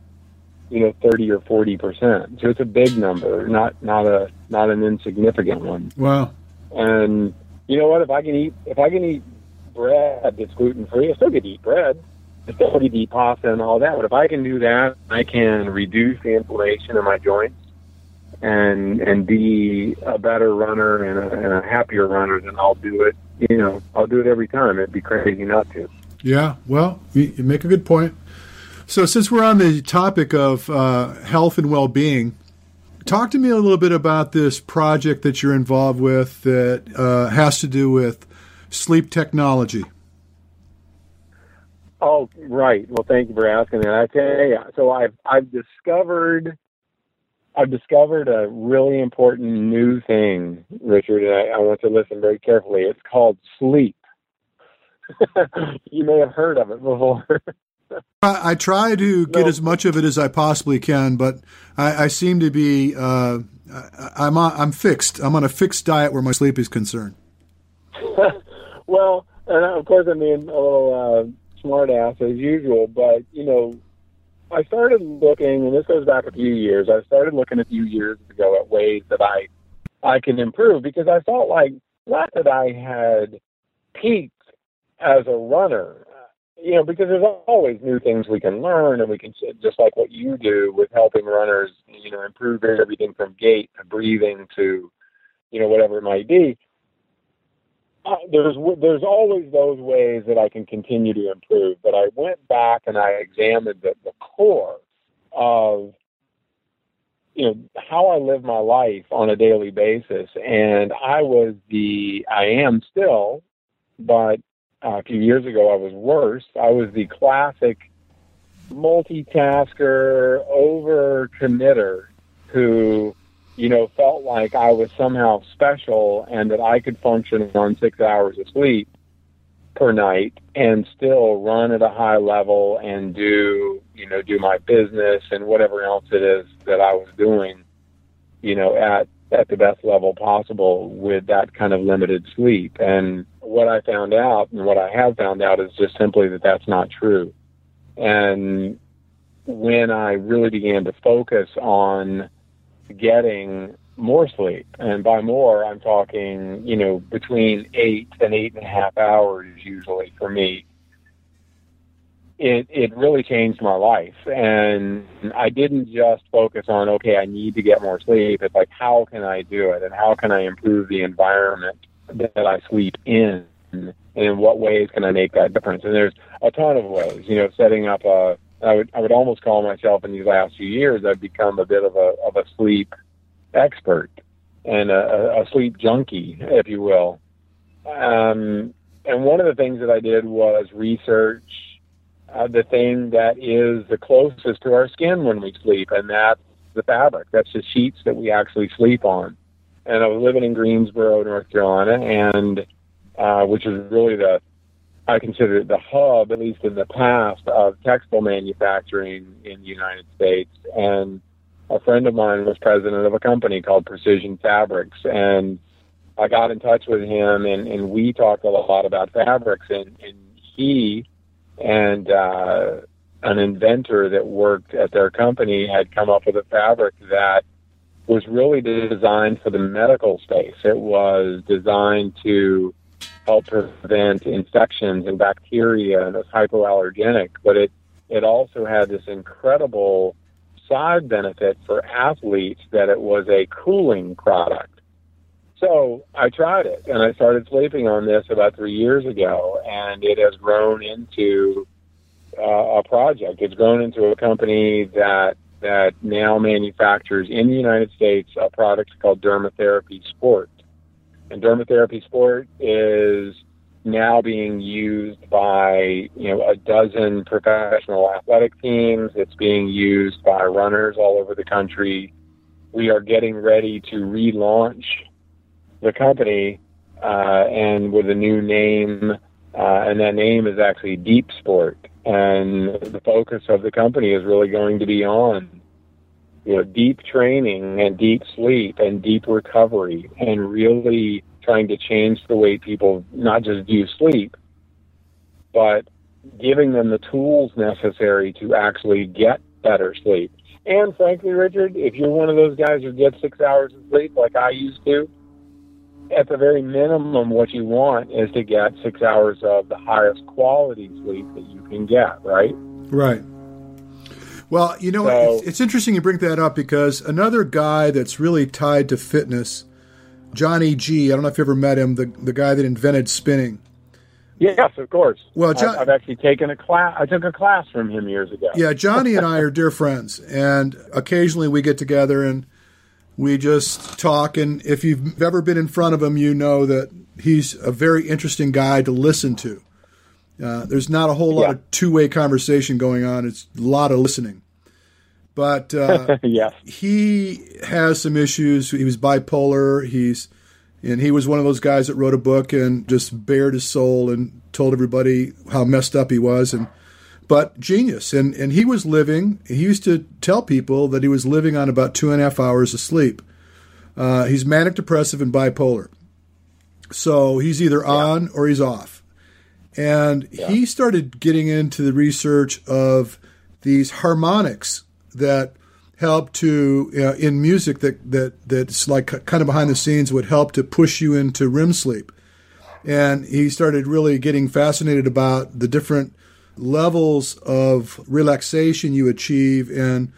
you know, 30 or 40 percent. So it's a big number, not not a not an insignificant one. Wow. And you know what? If I can eat if I can eat bread that's gluten free, I still get to eat bread. I still get to eat pasta and all that. But if I can do that, I can reduce the inflammation in my joints and and be a better runner and a, and a happier runner. Then I'll do it. You know, I'll do it every time. It'd be crazy not to. Yeah. Well, you, you make a good point. So, since we're on the topic of uh, health and well being, talk to me a little bit about this project that you're involved with that uh, has to do with sleep technology. Oh, right. Well, thank you for asking that. I tell you, so I've I've discovered I've discovered a really important new thing, Richard, and I, I want to listen very carefully. It's called sleep. (laughs) you may have heard of it before. (laughs) I, I, try to (laughs) get no. as much of it as I possibly can, but I, I seem to be uh, I, am I'm fixed. I'm on a fixed diet where my sleep is concerned. (laughs) well, and of course, I'm being a little uh, smart ass as usual, but you know, I started looking, and this goes back a few years. I started looking a few years ago at ways that I I can improve because I felt like not that I had peaked as a runner you know, because there's always new things we can learn, and we can just like what you do with helping runners, you know, improve everything from gait to breathing to, you know, whatever it might be. Uh, there's there's always those ways that I can continue to improve. But I went back and I examined the, the core of you know how I live my life on a daily basis, and I was the I am still, but uh, a few years ago, I was worse. I was the classic multitasker, over committer who, you know, felt like I was somehow special and that I could function on six hours of sleep per night and still run at a high level and do, you know, do my business and whatever else it is that I was doing, you know, at at the best level possible with that kind of limited sleep. And what I found out and what I have found out is just simply that that's not true. And when I really began to focus on getting more sleep, and by more, I'm talking, you know, between eight and eight and a half hours usually for me, it it really changed my life. And i didn't just focus on okay i need to get more sleep. It's like how can i do it? And how can i improve the environment that i sleep in? And in what ways can i make that difference? And there's a ton of ways you know setting up a i would i would almost call myself in these last few years i've become a bit of a of a sleep expert and a, a sleep junkie if you will. Um and one of the things that i did was research uh, the thing that is the closest to our skin when we sleep, and that's the fabric. That's the sheets that we actually sleep on. And I was living in Greensboro, North Carolina, and uh, which is really the I consider it the hub, at least in the past, of textile manufacturing in the United States. And a friend of mine was president of a company called Precision Fabrics, and I got in touch with him, and, and we talked a lot about fabrics, and, and he and uh, an inventor that worked at their company had come up with a fabric that was really designed for the medical space. It was designed to help prevent infections and bacteria and it's hypoallergenic, but it, it also had this incredible side benefit for athletes that it was a cooling product. So I tried it and I started sleeping on this about three years ago, and it has grown into uh, a project. It's grown into a company that that now manufactures in the United States a product called Dermatherapy Sport. And Dermatherapy Sport is now being used by you know a dozen professional athletic teams. It's being used by runners all over the country. We are getting ready to relaunch the company uh, and with a new name, uh, and that name is actually Deep Sport. And the focus of the company is really going to be on you know deep training and deep sleep and deep recovery and really trying to change the way people not just view sleep, but giving them the tools necessary to actually get better sleep. And frankly, Richard, if you're one of those guys who gets six hours of sleep like I used to, at the very minimum, what you want is to get six hours of the highest quality sleep that you can get, right? Right. Well, you know, so, it's, it's, interesting you bring that up because another guy that's really tied to fitness, Johnny G. I don't know if you ever met him, the the guy that invented spinning. Yes, of course. Well, John, I've, I've actually taken a class. I took a class from him years ago. Yeah, Johnny and I are dear friends, and occasionally we get together and we just talk. And if you've ever been in front of him, you know that he's a very interesting guy to listen to. Uh, there's not a whole lot yeah. of two way conversation going on. It's a lot of listening. But uh, (laughs) yes. he has some issues. He was bipolar. He's and he was one of those guys that wrote a book and just bared his soul and told everybody how messed up he was and but genius and and he was living he used to tell people that he was living on about two and a half hours of sleep uh, he's manic depressive and bipolar so he's either yeah. on or he's off and yeah. he started getting into the research of these harmonics that help to uh, in music that that that's like kind of behind the scenes would help to push you into REM sleep. And he started really getting fascinated about the different levels of relaxation you achieve and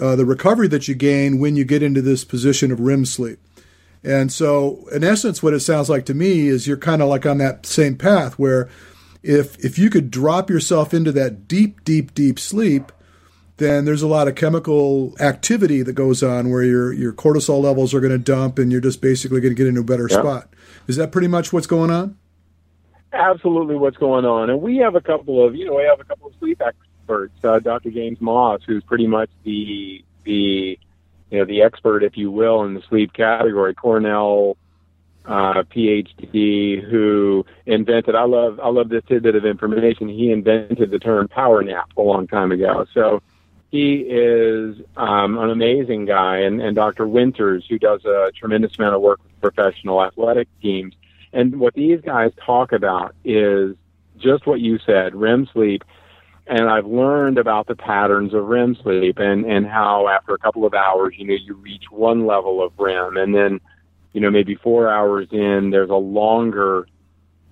uh, the recovery that you gain when you get into this position of REM sleep. And so, in essence, what it sounds like to me is you're kind of like on that same path where if if you could drop yourself into that deep, deep, deep sleep, then there's a lot of chemical activity that goes on where your your cortisol levels are going to dump, and you're just basically going to get into a better yep. spot. Is that pretty much what's going on? Absolutely, what's going on, and we have a couple of you know we have a couple of sleep experts, uh, Dr. James Maas, who's pretty much the the you know the expert, if you will, in the sleep category. Cornell uh, PhD who invented. I love I love this tidbit of information. He invented the term power nap a long time ago. So he is um, an amazing guy, and, and Dr. Winters, who does a tremendous amount of work with professional athletic teams. And what these guys talk about is just what you said, REM sleep. And I've learned about the patterns of REM sleep and, and how after a couple of hours, you know, you reach one level of REM and then you know, maybe four hours in, there's a longer,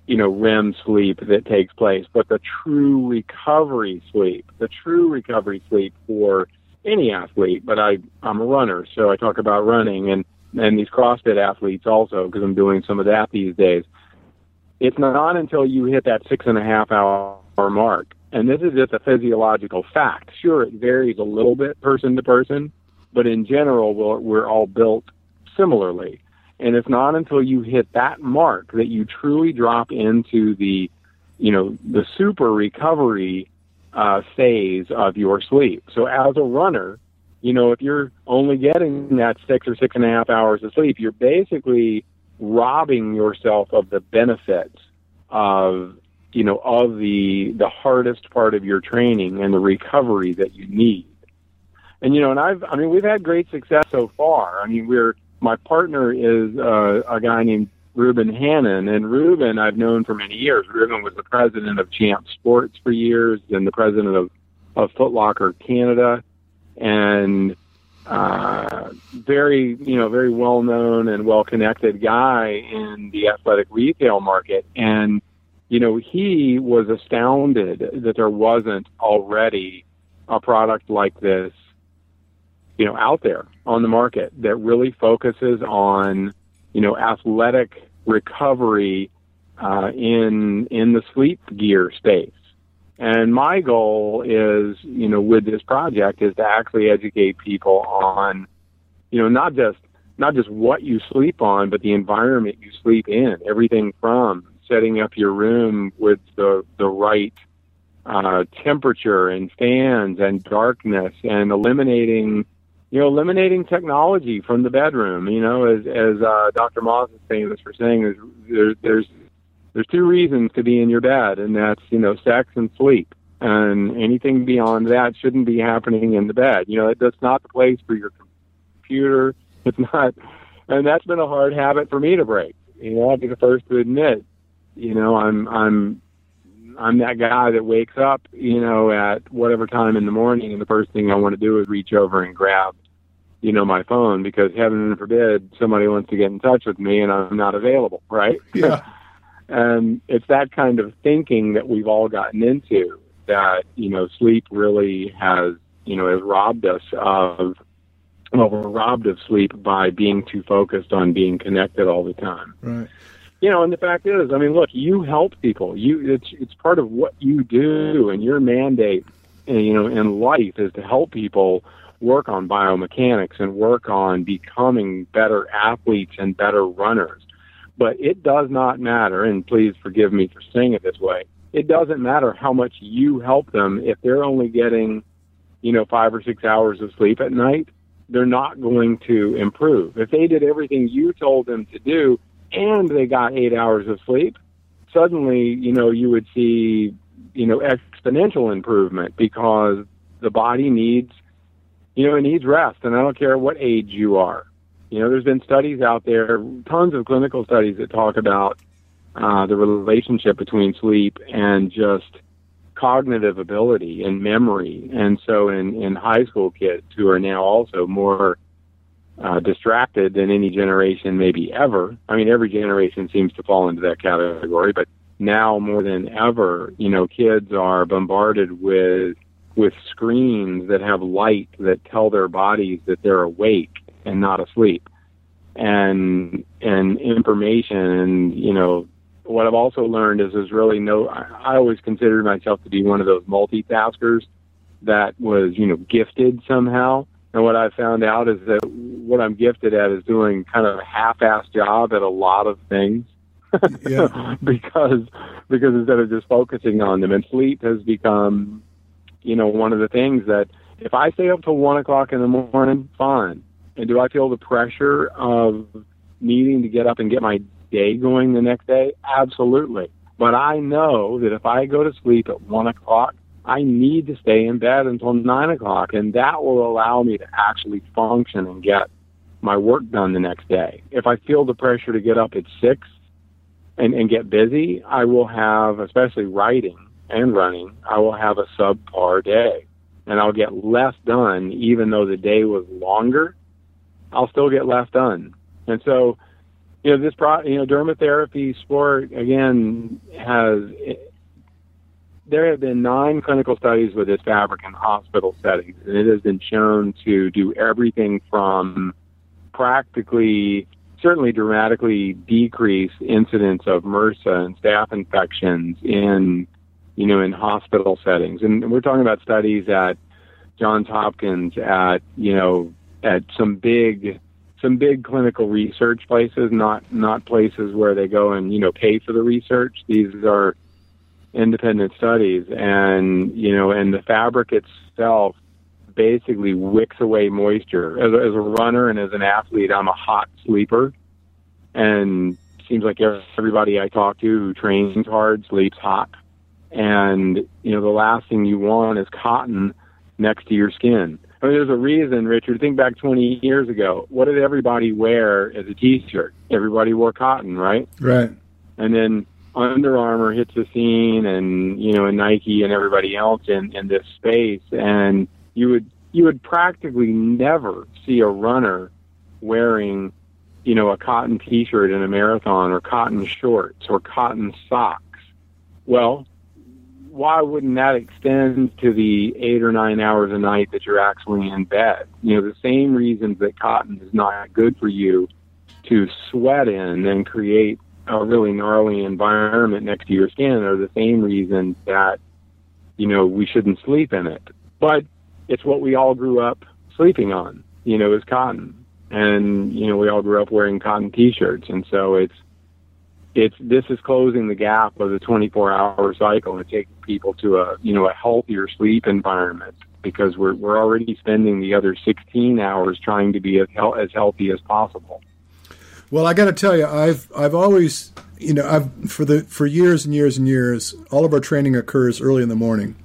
you know, REM sleep that takes place. But the true recovery sleep, the true recovery sleep for any athlete, but I, I'm a runner, so I talk about running and, and these CrossFit athletes also, because I'm doing some of that these days. It's not until you hit that six and a half hour mark. And this is just a physiological fact. Sure, it varies a little bit person to person, but in general, we're, we're all built similarly. And it's not until you hit that mark that you truly drop into the, you know, the super recovery uh, phase of your sleep. So as a runner, you know, if you're only getting that six or six and a half hours of sleep, you're basically robbing yourself of the benefits of, you know, of the the hardest part of your training and the recovery that you need. And you know, and I've, I mean, we've had great success so far. I mean, we're my partner is uh, a guy named Ruben Hannon, and Ruben I've known for many years. Ruben was the president of Champs Sports for years, and the president of of Foot Locker Canada, and uh, very you know very well known and well connected guy in the athletic retail market, and you know he was astounded that there wasn't already a product like this you know, out there on the market that really focuses on, you know, athletic recovery uh, in in the sleep gear space. And my goal is, you know, with this project is to actually educate people on, you know, not just not just what you sleep on, but the environment you sleep in. Everything from setting up your room with the the right uh, temperature and fans and darkness and eliminating you know eliminating technology from the bedroom you know as as uh, Dr. Maas is famous for saying there's there, there's there's two reasons to be in your bed and that's you know sex and sleep and anything beyond that shouldn't be happening in the bed you know that's not the place for your computer (laughs) it's not and that's been a hard habit for me to break you know I'll be the first to admit you know I'm I'm I'm that guy that wakes up, you know, at whatever time in the morning, and the first thing I want to do is reach over and grab, you know, my phone because heaven forbid somebody wants to get in touch with me and I'm not available, right? Yeah. (laughs) and it's that kind of thinking that we've all gotten into that, you know, sleep really has, you know, has robbed us of, well, we're robbed of sleep by being too focused on being connected all the time Right. you know, and the fact is, I mean, look, you help people. You it's it's part of what you do, and your mandate, uh, you know, in life is to help people work on biomechanics and work on becoming better athletes and better runners. But it does not matter, and please forgive me for saying it this way. It doesn't matter how much you help them if they're only getting, you know, five or six hours of sleep at night. They're not going to improve. If they did everything you told them to do, and they got eight hours of sleep, suddenly, you know, you would see, you know, exponential improvement because the body needs, you know, it needs rest. And I don't care what age you are. You know, there's been studies out there, tons of clinical studies that talk about uh, the relationship between sleep and just cognitive ability and memory. And so in, in high school kids who are now also more uh, distracted than any generation maybe ever. I mean, every generation seems to fall into that category, but now more than ever, you know, kids are bombarded with with screens that have light that tell their bodies that they're awake and not asleep, and and information, and you know, what I've also learned is there's really no. I, I always considered myself to be one of those multitaskers that was, you know, gifted somehow. And what I found out is that what I'm gifted at is doing kind of a half-assed job at a lot of things. Yeah. (laughs) because because instead of just focusing on them, and sleep has become, you know, one of the things that if I stay up till one o'clock in the morning, fine. And do I feel the pressure of needing to get up and get my day going the next day? Absolutely. But I know that if I go to sleep at one o'clock, I need to stay in bed until nine o'clock, and that will allow me to actually function and get my work done the next day. If I feel the pressure to get up at six and, and get busy, I will have, especially writing and running, I will have a subpar day. And I'll get less done, even though the day was longer. I'll still get left done. And so, you know, this pro, you know, dermatherapy sport again has there have been nine clinical studies with this fabric in hospital settings, and it has been shown to do everything from practically, certainly dramatically decrease incidence of MRSA and staph infections in, you know, in hospital settings. And we're talking about studies at Johns Hopkins, at, you know, at some big, some big clinical research places, not, not places where they go and, you know, pay for the research. These are, independent studies. And you know and the fabric itself basically wicks away moisture. As a, as a runner and as an athlete i'm a hot sleeper. And seems like everybody i talk to who trains hard sleeps hot. And you know the last thing you want is cotton next to your skin I mean, there's a reason, Richard. Think back 20 years ago. What did everybody wear as a T-shirt? Everybody wore cotton, right? Right. And then Under Armour hits the scene, and you know, and Nike and everybody else in in this space, and you would you would practically never see a runner wearing, you know, a cotton T-shirt in a marathon, or cotton shorts, or cotton socks. Well, why wouldn't that extend to the eight or nine hours a night that you're actually in bed? You know, the same reasons that cotton is not good for you to sweat in and create a really gnarly environment next to your skin are the same reasons that you know we shouldn't sleep in it. But it's what we all grew up sleeping on you know is cotton. And you know we all grew up wearing cotton t-shirts. And so it's it's this is closing the gap of the 24 hour cycle and taking people to a you know a healthier sleep environment because we're we're already spending the other 16 hours trying to be as, as healthy as possible. Well, I got to tell you, I've I've always you know I've for the for years and years and years, all of our training occurs early in the morning.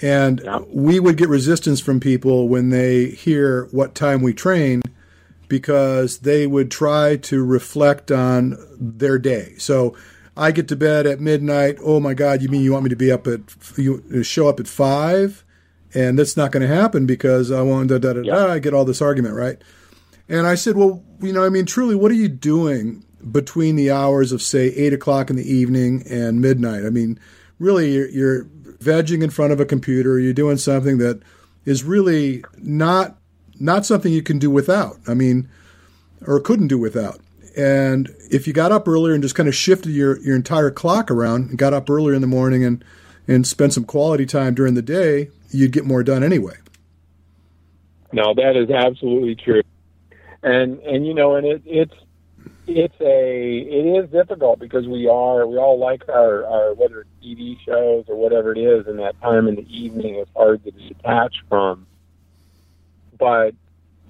And yeah. we would get resistance from people when they hear what time we train because they would try to reflect on their day. So I get to bed at midnight. Oh my God, you mean you want me to be up at you show up at five? And that's not going to happen because I want da da da da. I get all this argument, right? And I said, well, you know, I mean, truly, what are you doing between the hours of say eight o'clock in the evening and midnight? I mean, really, you're, you're vegging in front of a computer. You're doing something that is really not not something you can do without. I mean, or couldn't do without. And if you got up earlier and just kind of shifted your, your entire clock around and got up earlier in the morning and, and spent some quality time during the day, you'd get more done anyway. No, that is absolutely true. And and you know, and it, it's it's a it is difficult because we are we all like our, our whether it's TV shows or whatever it is, and that time in the evening is hard to detach from but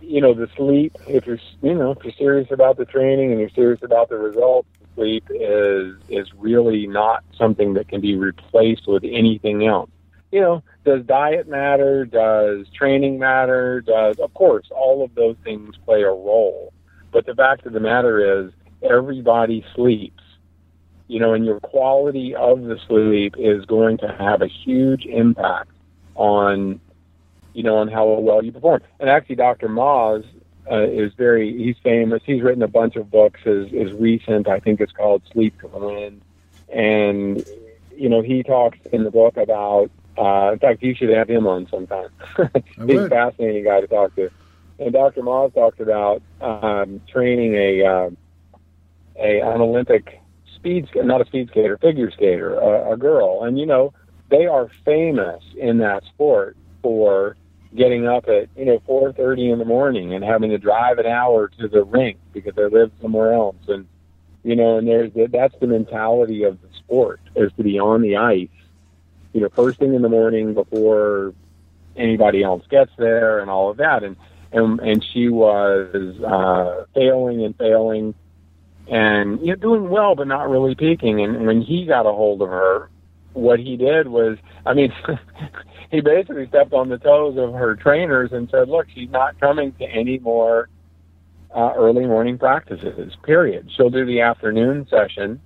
you know the sleep if you're you know if you're serious about the training and you're serious about the results sleep is is really not something that can be replaced with anything else. You know does diet matter? Does training matter? Does of course all of those things play a role. But the fact of the matter is everybody sleeps. You know and your quality of the sleep is going to have a huge impact on you know, on how well you perform. And actually, Dr. Maas uh, is very, he's famous. He's written a bunch of books. His, his recent, I think it's called Sleep to Win. And, you know, he talks in the book about, uh, in fact, you should have him on sometime. (laughs) he's a fascinating guy to talk to. And Dr. Maas talked about um, training a, uh, a an Olympic speed, not a speed skater, figure skater, a, a girl. And, you know, they are famous in that sport for getting up at you know 4:30 in the morning and having to drive an hour to the rink because they live somewhere else. And you know and there's that's the mentality of the sport is to be on the ice you know first thing in the morning before anybody else gets there and all of that. And and and she was uh failing and failing and you know doing well but not really peaking. And when he got a hold of her what he did was i mean (laughs) he basically stepped on the toes of her trainers and said, "Look, she's not coming to any more uh, early morning practices. Period. She'll do the afternoon session,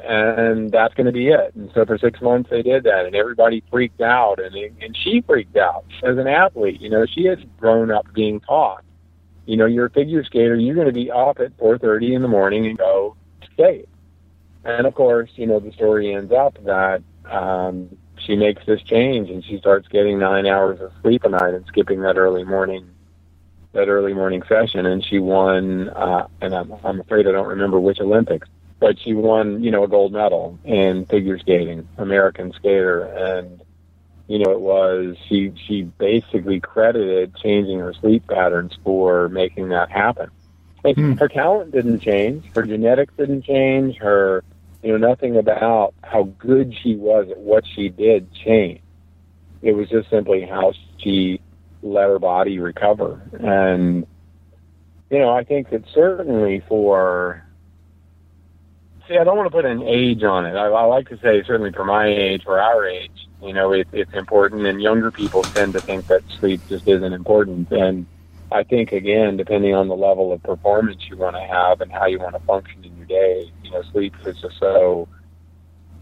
and that's going to be it." And so for six months they did that, and everybody freaked out, and and she freaked out as an athlete. You know, she had grown up being taught, you know, you're a figure skater, you're going to be up at 4:30 in the morning and go skate. And of course, you know, the story ends up that um, she makes this change and she starts getting nine hours of sleep a night and skipping that early morning that early morning session. And she won uh and I'm I'm afraid I don't remember which Olympics but she won you know a gold medal in figure skating American skater. And you know it was she she basically credited changing her sleep patterns for making that happen. And hmm. her talent didn't change. Her genetics didn't change. Her you know, nothing about how good she was at what she did changed. It was just simply how she let her body recover. And, you know, I think that certainly for, see, I don't want to put an age on it. I, I like to say, certainly for my age, for our age, you know, it, it's important. And younger people tend to think that sleep just isn't important. And I think, again, depending on the level of performance you want to have and how you want to function in your day, you know, sleep is just so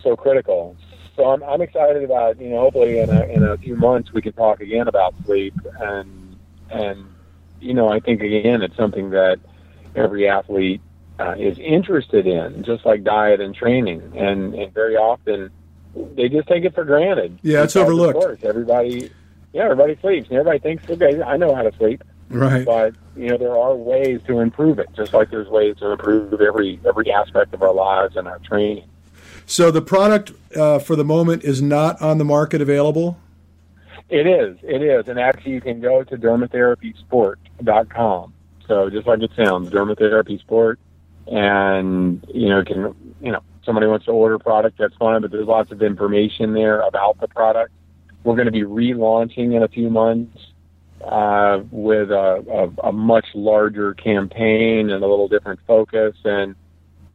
so critical. So I'm I'm excited about you know hopefully in a in a few months we can talk again about sleep and and you know I think again it's something that every athlete uh, is interested in, just like diet and training, and and very often they just take it for granted. Yeah, it's overlooked. Of course, everybody, yeah, everybody sleeps, and everybody thinks, okay, I know how to sleep. Right. But you know there are ways to improve it, just like there's ways to improve every every aspect of our lives and our training. So the product uh, for the moment is not on the market available. It is. It is, and actually you can go to dermatherapysport.com. So just like it sounds, dermatherapy sport, and you know can you know, somebody wants to order product, that's fine, but there's lots of information there about the product. We're going to be relaunching in a few months uh, with a, a, a much larger campaign and a little different focus. And,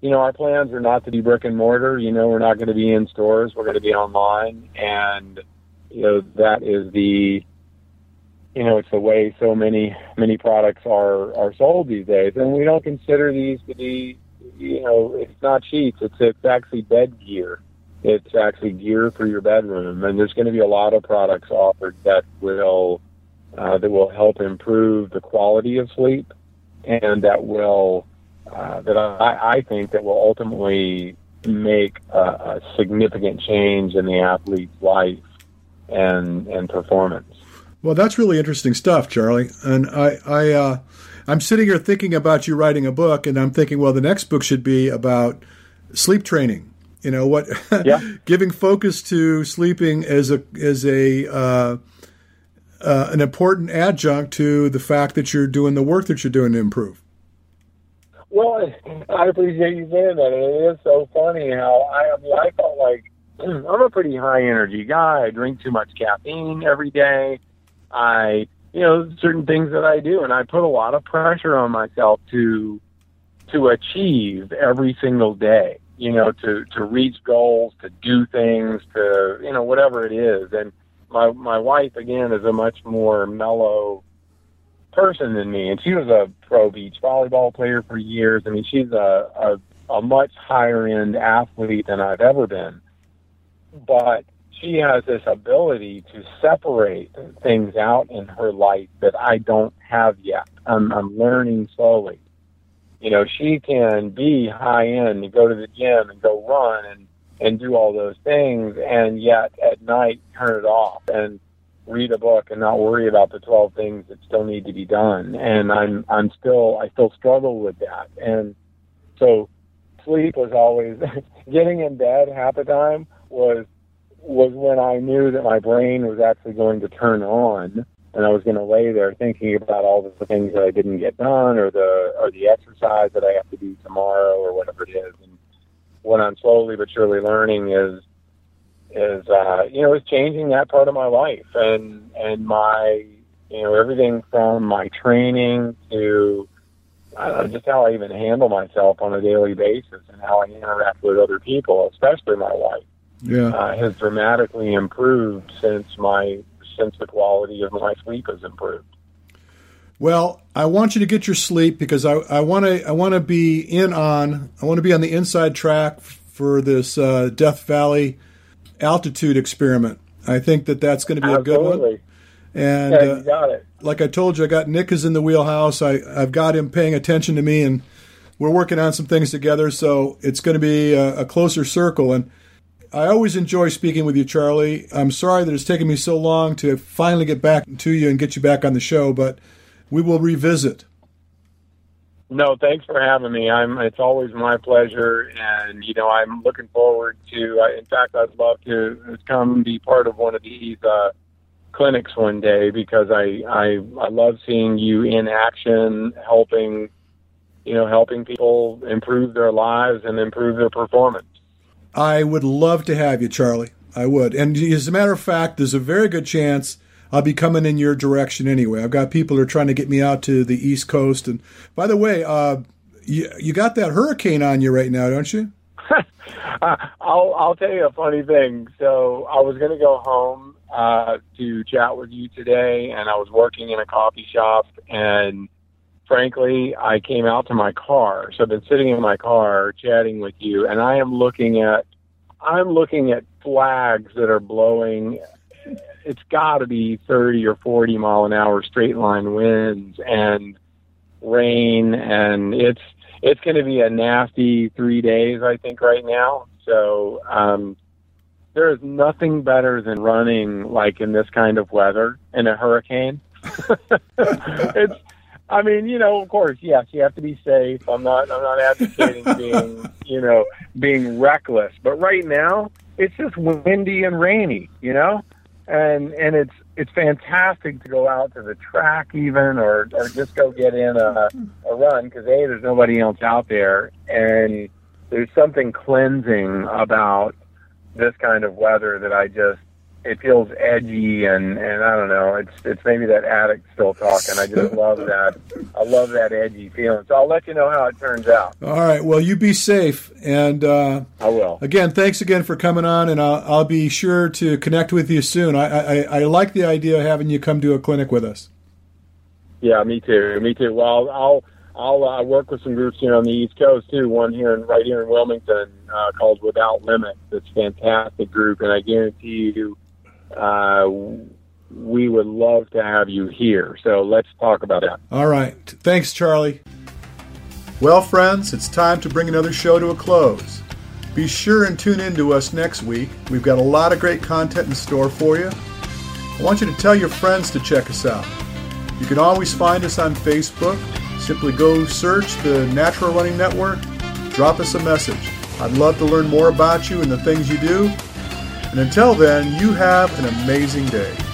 you know, our plans are not to be brick and mortar. You know, we're not going to be in stores. We're going to be online. And, you know, that is the, you know, it's the way so many, many products are, are sold these days. And we don't consider these to be, you know, it's not sheets. It's, it's actually bed gear. It's actually gear for your bedroom. And there's going to be a lot of products offered that will, uh, that will help improve the quality of sleep and that will uh, that I, I think that will ultimately make a, a significant change in the athlete's life and and performance. Well, that's really interesting stuff, Charlie. And I, I, uh, I'm sitting here thinking about you writing a book, and I'm thinking, well, the next book should be about sleep training. You know what? Yeah. (laughs) giving focus to sleeping as a as a uh, uh, an important adjunct to the fact that you're doing the work that you're doing to improve. Well, I appreciate you saying that. It is so funny how I, mean, I felt like (clears throat) I'm a pretty high energy guy. I drink too much caffeine every day. I, you know, certain things that I do, and I put a lot of pressure on myself to to achieve every single day. You know, to to reach goals, to do things, to you know whatever it is, and my my wife again is a much more mellow person than me, and she was a pro beach volleyball player for years. I mean, she's a a, a much higher end athlete than I've ever been, but she has this ability to separate things out in her life that I don't have yet. I'm, I'm learning slowly. You know, she can be high end and go to the gym and go run and and do all those things and yet at night turn it off and read a book and not worry about the 12 things that still need to be done. And i'm i'm still i still struggle with that. And so sleep was always (laughs) getting in bed half the time was was when i knew that my brain was actually going to turn on and i was going to lay there thinking about all the things that i didn't get done or the or the exercise that i have to do tomorrow or whatever it is. And what I'm slowly but surely learning is is uh, you know is changing that part of my life and and my you know everything from my training to uh, just how I even handle myself on a daily basis and how I interact with other people, especially my wife, yeah. uh, has dramatically improved since my since the quality of my sleep has improved. Well, I want you to get your sleep because I want to I want to be in on I want to be on the inside track for this uh, Death Valley altitude experiment. I think that that's going to be Absolutely. a good one. And yeah, you got it. Uh, like I told you, I got Nick is in the wheelhouse. I I've got him paying attention to me, and we're working on some things together. So it's going to be a, a closer circle. And I always enjoy speaking with you, Charlie. I'm sorry that it's taken me so long to finally get back to you and get you back on the show, but we will revisit. No, thanks for having me. I'm. It's always my pleasure, and you know I'm looking forward to. Uh, in fact, I'd love to come be part of one of these uh, clinics one day because I, I I love seeing you in action, helping, you know, helping people improve their lives and improve their performance. I would love to have you, Charlie. I would. And as a matter of fact, there's a very good chance I'll be coming in your direction anyway. I've got people who are trying to get me out to the East Coast. And by the way, uh, you, you got that hurricane on you right now, don't you? (laughs) uh, I'll I'll tell you a funny thing. So I was going to go home uh, to chat with you today, and I was working in a coffee shop, and frankly, I came out to my car. So I've been sitting in my car chatting with you, and I am looking at I'm looking at flags that are blowing it's got to be 30 or 40 mile an hour straight line winds and rain and it's it's going to be a nasty 3 days I think right now so um there is nothing better than running like in this kind of weather in a hurricane (laughs) it's I mean, you know, of course, yes, you have to be safe. I'm not I'm not advocating (laughs) being, you know, being reckless, but right now it's just windy and rainy, you know? And and it's it's fantastic to go out to the track even or or just go get in a a run because a there's nobody else out there. And there's something cleansing about this kind of weather that I just it feels edgy and and I don't know. It's it's maybe that addict still talking. I just love that. I love that edgy feeling. So I'll let you know how it turns out. All right. Well, you be safe, and uh, I will. Again, thanks again for coming on, and I'll, I'll be sure to connect with you soon. I, I I like the idea of having you come to a clinic with us. Yeah, me too. Me too. Well, I'll I'll uh, work with some groups here on the East Coast too. One here in right here in Wilmington uh, called Without Limit. It's a fantastic group, and I guarantee you uh, we would love to have you here. So let's talk about that. All right. Thanks, Charlie. Well, friends, it's time to bring another show to a close. Be sure and tune in to us next week. We've got a lot of great content in store for you. I want you to tell your friends to check us out. You can always find us on Facebook. Simply go search the Natural Running Network, drop us a message. I'd love to learn more about you and the things you do. And until then, you have an amazing day.